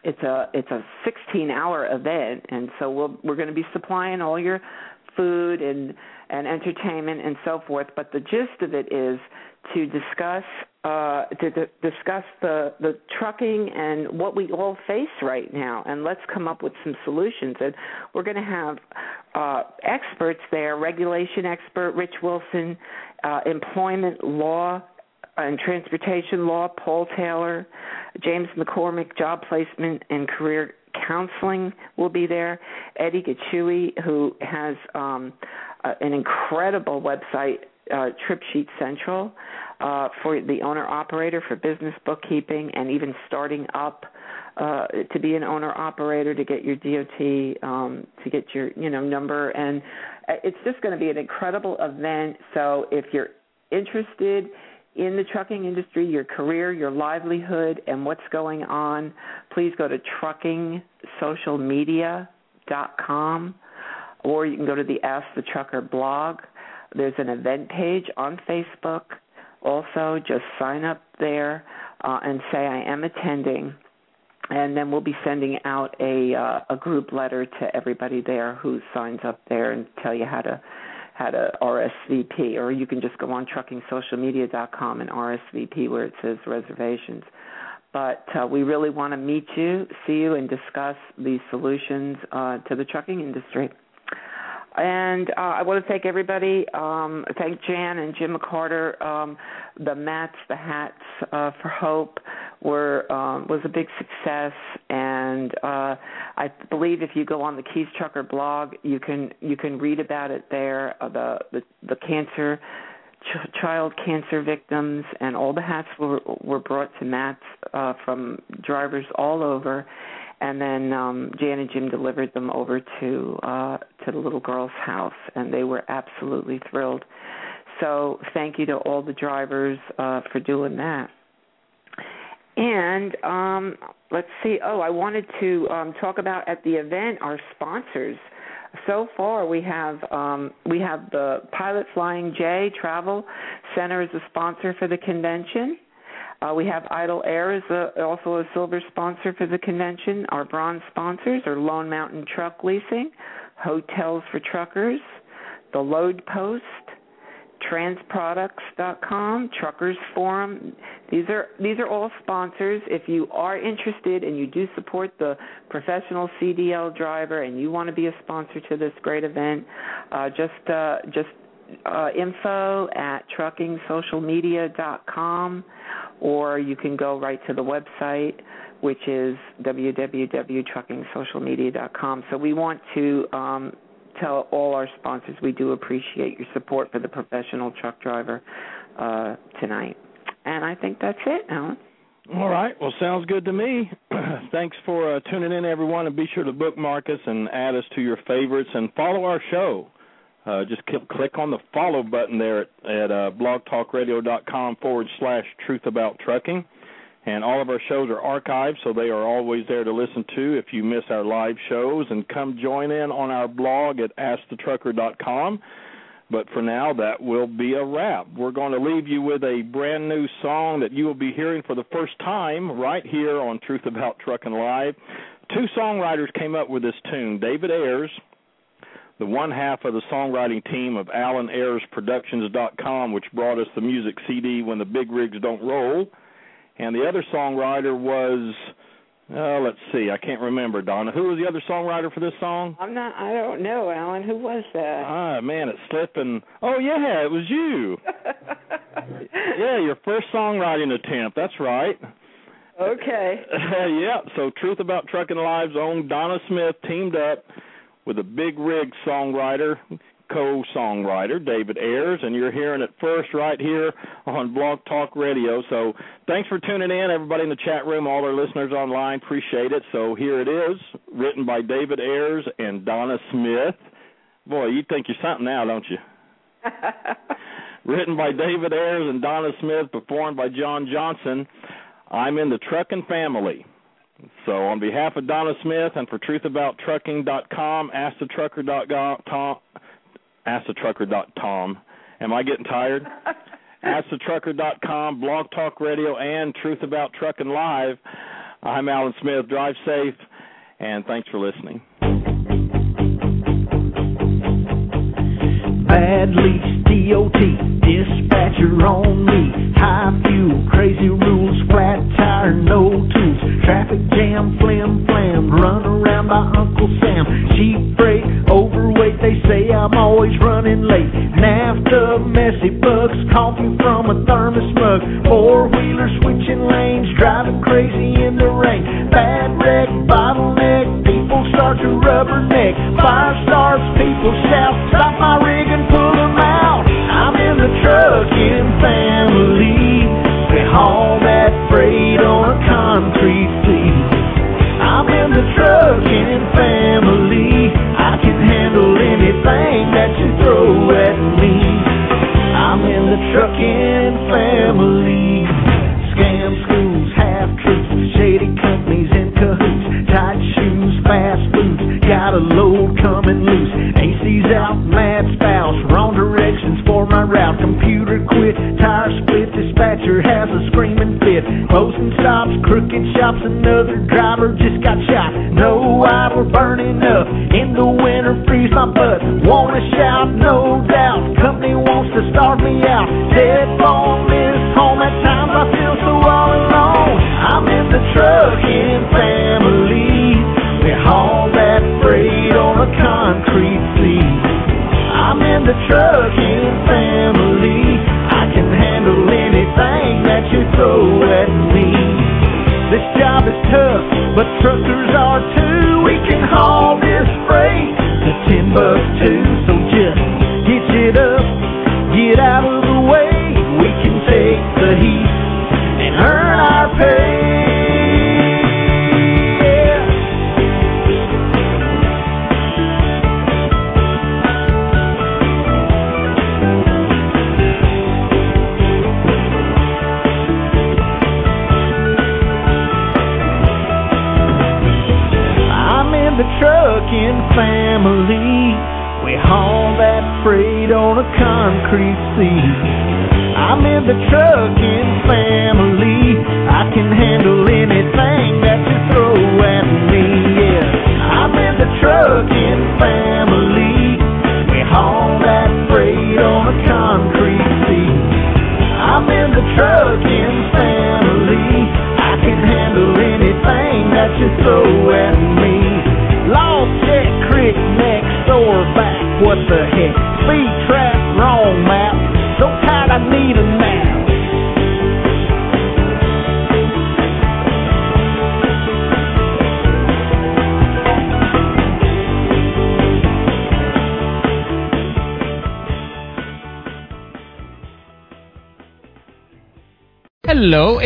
It's a it's a 16 hour event, and so we'll, we're going to be supplying all your food and and entertainment and so forth. But the gist of it is to discuss uh, to discuss the the trucking and what we all face right now, and let's come up with some solutions. And we're going to have uh, experts there, regulation expert Rich Wilson, uh, employment law and transportation law Paul Taylor, James McCormick, job placement and career counseling will be there. Eddie Gachui, who has um, uh, an incredible website, uh, Trip Sheet Central uh, for the owner operator for business bookkeeping and even starting up uh, to be an owner operator to get your DOT um, to get your you know number and uh, it's just going to be an incredible event. So if you're interested in the trucking industry, your career, your livelihood, and what's going on, please go to truckingsocialmedia.com or you can go to the Ask the Trucker blog. There's an event page on Facebook also, just sign up there uh, and say I am attending, and then we'll be sending out a uh, a group letter to everybody there who signs up there and tell you how to how to RSVP, or you can just go on truckingsocialmedia.com and RSVP where it says reservations. But uh, we really want to meet you, see you, and discuss these solutions uh, to the trucking industry. And uh, I want to thank everybody. Um, thank Jan and Jim McCarter. Um, the mats, the hats uh, for Hope were um, was a big success, and uh, I believe if you go on the Keys Trucker blog, you can you can read about it there. Uh, the the the cancer. Ch- child cancer victims and all the hats were were brought to mats uh, from drivers all over and then um Jan and Jim delivered them over to uh to the little girl's house and they were absolutely thrilled. So thank you to all the drivers uh, for doing that. And um, let's see. Oh, I wanted to um, talk about at the event our sponsors. So far, we have um, we have the Pilot Flying J Travel Center as a sponsor for the convention. Uh, we have Idle Air as a, also a silver sponsor for the convention. Our bronze sponsors are Lone Mountain Truck Leasing, Hotels for Truckers, The Load Post, transproducts.com, Truckers Forum. These are these are all sponsors. If you are interested and you do support the professional CDL driver and you want to be a sponsor to this great event, uh, just uh, just uh, info at truckingsocialmedia.com, or you can go right to the website, which is www.truckingsocialmedia.com. So we want to um, tell all our sponsors we do appreciate your support for the professional truck driver uh, tonight. And I think that's it, Alan. All right. Well, sounds good to me. Thanks for uh, tuning in, everyone, and be sure to bookmark us and add us to your favorites and follow our show. Uh, just click, click on the follow button there at, at uh, blogtalkradio.com forward slash truth about trucking. And all of our shows are archived, so they are always there to listen to if you miss our live shows. And come join in on our blog at askthetrucker.com. But for now, that will be a wrap. We're going to leave you with a brand new song that you will be hearing for the first time right here on Truth About Trucking Live. Two songwriters came up with this tune David Ayers, the one half of the songwriting team of AlanAyersProductions.com, which brought us the music CD When the Big Rigs Don't Roll and the other songwriter was uh let's see, I can't remember, Donna. Who was the other songwriter for this song? I'm not I don't know, Alan. Who was that? Ah, man, it's slipping. Oh yeah, it was you. yeah, your first songwriting attempt. That's right. Okay. yeah, so Truth About Trucking Live's own Donna Smith teamed up with a big rig songwriter co-songwriter David Ayers, and you're hearing it first right here on Blog Talk Radio. So thanks for tuning in, everybody in the chat room, all our listeners online. Appreciate it. So here it is, written by David Ayers and Donna Smith. Boy, you think you're something now, don't you? written by David Ayers and Donna Smith, performed by John Johnson. I'm in the trucking family. So, on behalf of Donna Smith and for truthabouttrucking.com, askthetrucker.com, AskTheTrucker.com. Am I getting tired? AskTheTrucker.com, Blog Talk Radio, and Truth About Trucking Live. I'm Alan Smith. Drive safe, and thanks for listening. Bad lease, DOT, dispatcher on me. High fuel, crazy rules, flat tire, no tools. Traffic jam, flim flam, run around by Uncle Sam. Cheap freight, overweight, they say I'm always running late. NAFTA, messy bugs, coffee from a thermos mug. Four wheeler switching lanes, driving crazy in the rain. Bad wreck, bottleneck, people start to rubberneck. Fire starts, people shout, stop my rig and pull them out. I'm in the trucking family. We haul that freight on a concrete fleet. I'm in the family. I can handle anything that you throw at me. I'm in the family. Scam schools, half truths, shady companies in cahoots. Tight shoes, fast got a load